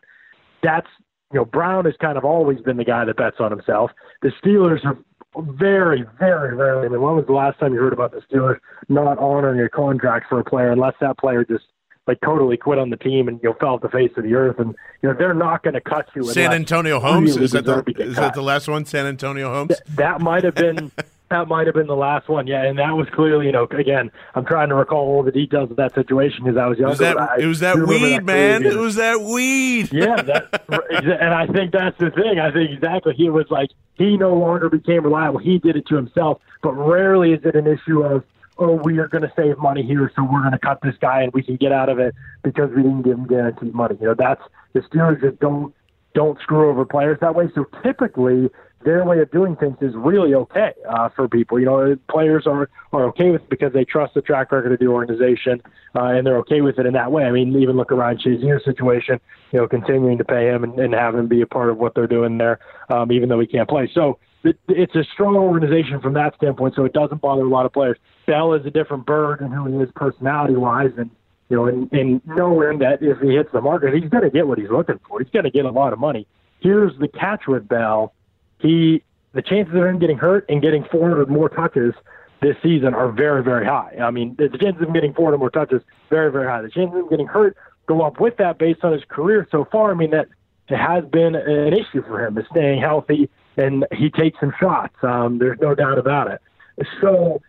That's you know Brown has kind of always been the guy that bets on himself. The Steelers have very, very rarely. I mean, when was the last time you heard about the Steelers not honoring a contract for a player unless that player just like totally quit on the team and you know fell off the face of the earth and you know they're not going to cut you. Santonio Holmes is that the is that the last one? Santonio Holmes. Th- that might have been that might have been the last one, yeah. And that was clearly, you know, again, I'm trying to recall all the details of that situation because I was younger. It was that, it was that weed, that man. It was that weed. Yeah, that, and I think that's the thing. I think exactly. He was like, he no longer became reliable. He did it to himself. But rarely is it an issue of, oh, we are going to save money here, so we're going to cut this guy and we can get out of it because we didn't give him guaranteed money. You know, that's the Steelers just don't don't screw over players that way. So typically, their way of doing things is really okay uh, for people. You know, players are are okay with it because they trust the track record of the organization, uh, and they're okay with it in that way. I mean, even look around Shazier's situation. You know, continuing to pay him and, and have him be a part of what they're doing there, um, even though he can't play. So it, it's a strong organization from that standpoint. So it doesn't bother a lot of players. Bell is a different bird and who he is personality wise, and you know, and, and knowing that if he hits the market, he's going to get what he's looking for. He's going to get a lot of money. Here's the catch with Bell he the chances of him getting hurt and getting 400 more touches this season are very, very high. I mean, the chances of him getting 400 more touches very, very high. The chances of him getting hurt go up with that based on his career so far. I mean, that it has been an issue for him is staying healthy, and he takes some shots. Um, there's no doubt about it. So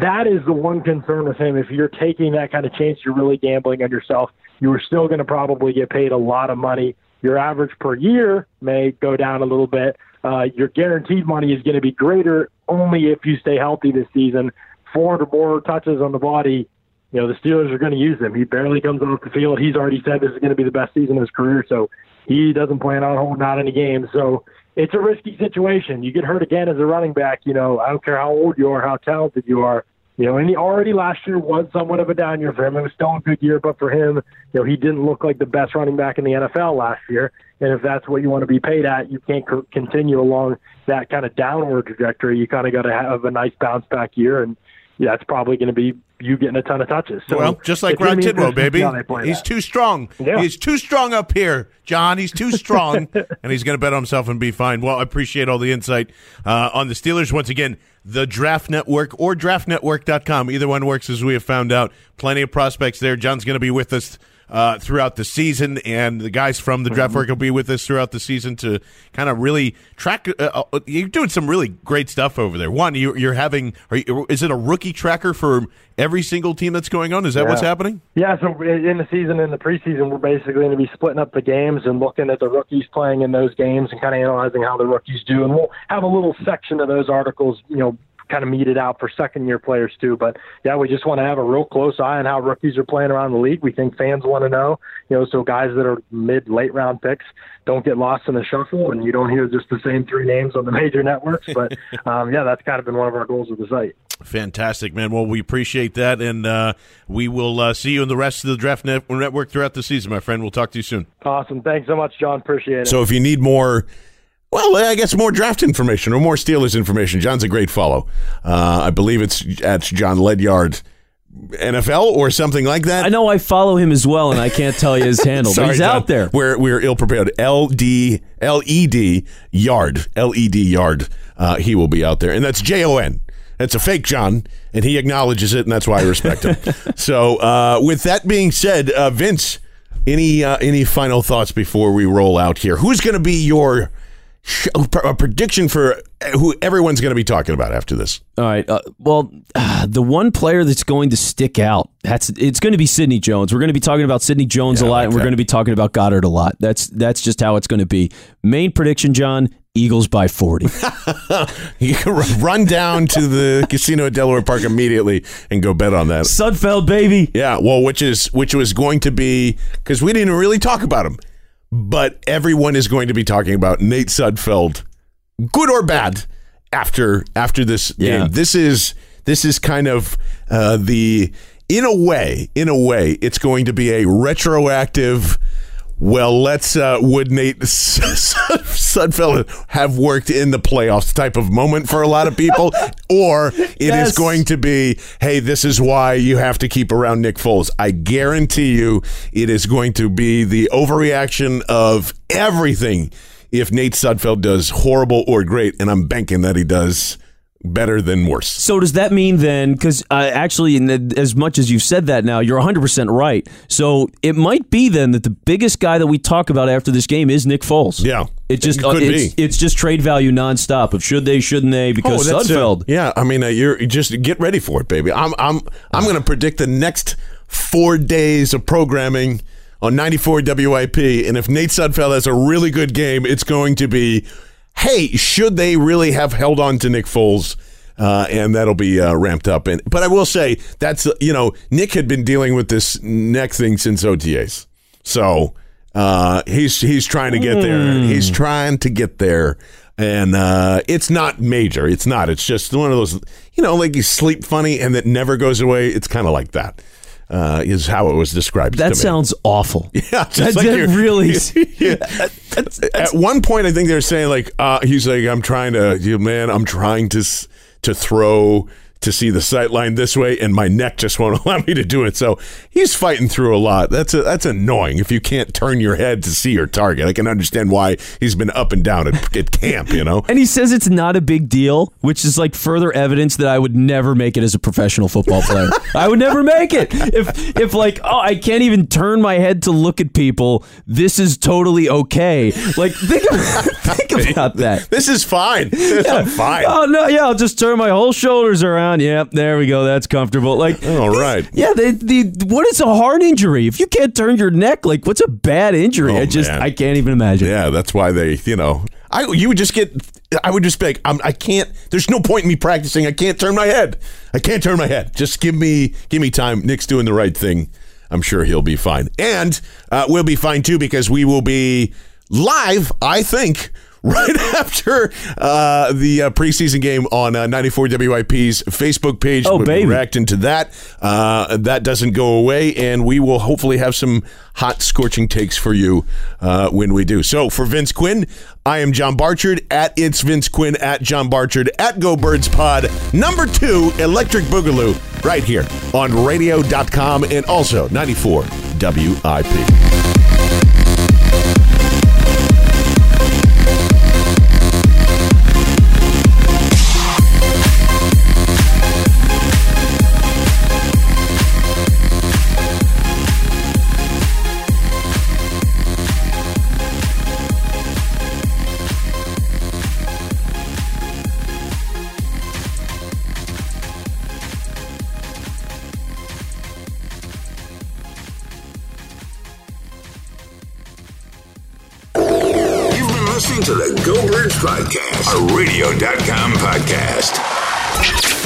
that is the one concern with him. If you're taking that kind of chance, you're really gambling on yourself. You are still going to probably get paid a lot of money. Your average per year may go down a little bit. Uh, your guaranteed money is going to be greater only if you stay healthy this season. 400 more touches on the body, you know, the Steelers are going to use him. He barely comes off the field. He's already said this is going to be the best season of his career, so he doesn't plan on holding out any games. So it's a risky situation. You get hurt again as a running back, you know, I don't care how old you are, how talented you are. You know, and he already last year was somewhat of a down year for him. It was still a good year, but for him, you know, he didn't look like the best running back in the NFL last year. And if that's what you want to be paid at, you can't co- continue along that kind of downward trajectory. You kind of got to have a nice bounce back year, and that's probably going to be you getting a ton of touches. So well, just like Rod Tidwell, baby, he's that. too strong. Yeah. He's too strong up here, John. He's too strong, and he's going to bet on himself and be fine. Well, I appreciate all the insight uh, on the Steelers once again. The Draft Network or DraftNetwork.com. Either one works, as we have found out. Plenty of prospects there. John's going to be with us uh, throughout the season, and the guys from the draft work will be with us throughout the season to kind of really track. Uh, uh, you're doing some really great stuff over there. One, you, you're having. You, is it a rookie tracker for every single team that's going on? Is that Yeah. what's happening? Yeah, so in the season, in the preseason, we're basically going to be splitting up the games and looking at the rookies playing in those games and kind of analyzing how the rookies do. And we'll have a little section of those articles, you know, kind of meted out for second year players too. But yeah, we just want to have a real close eye on how rookies are playing around the league. We think fans want to know, you know, so guys that are mid late round picks don't get lost in the shuffle and you don't hear just the same three names on the major networks. But um, yeah, that's kind of been one of our goals with the site. Fantastic, man. Well, we appreciate that, and uh, we will uh, see you in the rest of the Draft Net- Network throughout the season, my friend. We'll talk to you soon. Awesome. Thanks so much, John. Appreciate it. So if you need more, well, I guess more draft information or more Steelers information, John's a great follow. Uh, I believe it's at Jon Ledyard NFL or something like that. I know I follow him as well, and I can't tell you his handle, but he's John. out there. We're we're ill prepared. L D L E D yard L E D yard. Uh, he will be out there, and that's J O N. That's a fake John, and he acknowledges it, and that's why I respect him. so, uh, with that being said, uh, Vince, any uh, any final thoughts before we roll out here? Who's going to be your a prediction for who everyone's going to be talking about after this? All right. Uh, well, uh, the one player that's going to stick out, that's it's going to be Sidney Jones. We're going to be talking about Sidney Jones Yeah, a lot, like and we're that. going to be talking about Goedert a lot. That's that's just how it's going to be. Main prediction, John: Eagles by forty. You can run- run down to the casino at Delaware Park immediately and go bet on that. Sudfeld, baby. Yeah, well, which is which was going to be because we didn't really talk about him, but everyone is going to be talking about Nate Sudfeld, good or bad, after after this Yeah. game. This is this is kind of uh, the in a way, in a way, it's going to be a retroactive. Well, let's uh, would Nate Sudfeld have worked in the playoffs type of moment for a lot of people, or it is Yes. going to be, hey, this is why you have to keep around Nick Foles. I guarantee you, it is going to be the overreaction of everything. If Nate Sudfeld does horrible or great, and I'm banking that he does better than worse. So does that mean then? Because uh, actually, in the, as much as you've said that now, you're 100 percent right. So it might be then that the biggest guy that we talk about after this game is Nick Foles. Yeah. It just It could uh, it's, be. it's just trade value nonstop of should they, shouldn't they? Because uh, Sudfeld. yeah, I mean, uh, you're just get ready for it, baby. I'm I'm I'm going to predict the next four days of programming on 94 WIP, and if Nate Sudfeld has a really good game, it's going to be, hey, should they really have held on to Nick Foles? Uh, and that'll be uh, ramped up. And but I will say that's you know Nick had been dealing with this neck thing since OTAs, so uh, he's he's trying to get there. He's trying to get there, and uh, it's not major. It's not. It's just one of those you know like you sleep funny and that never goes away. It's kind of like that. Uh, is how it was described. That me. sounds awful. Yeah, that, like that really. Yeah. that's- At one point, I think they're saying like uh, he's like I'm trying to, you man, I'm trying to to throw to see the sight line this way, and my neck just won't allow me to do it. So he's fighting through a lot. That's a, that's annoying if you can't turn your head to see your target. I can understand why he's been up and down at, at camp. You know, And he says it's not a big deal, which is like further evidence that I would never make it as a professional football player. I would never make it. If if like, oh, I can't even turn my head to look at people, this is totally okay. Like think think about that. this is fine. I'm fine. Oh no, yeah, I'll just turn my whole shoulders around. Yep, there we go. That's comfortable. Like All right. Yeah, the, the what is a heart injury? If you can't turn your neck, like what's a bad injury? Oh, I just man. I can't even imagine. Yeah, that's why they, you know, I you would just get. I would just be like, I'm, I can't. There's no point in me practicing. I can't turn my head. I can't turn my head. Just give me, give me time. Nick's doing the right thing. I'm sure he'll be fine, and uh, we'll be fine too because we will be live. I think. Right after uh, the uh, preseason game on uh, 94 WIP's Facebook page, Oh, baby. reacting to that. Uh, that doesn't go away, and we will hopefully have some hot, scorching takes for you uh, when we do. So, for Vince Quinn, I am John Barchard at It's Vince Quinn at John Barchard at Go Birds Pod. Number two, Electric Boogaloo, right here on radio.com and also 94 WIP. Podcast, a radio.com podcast.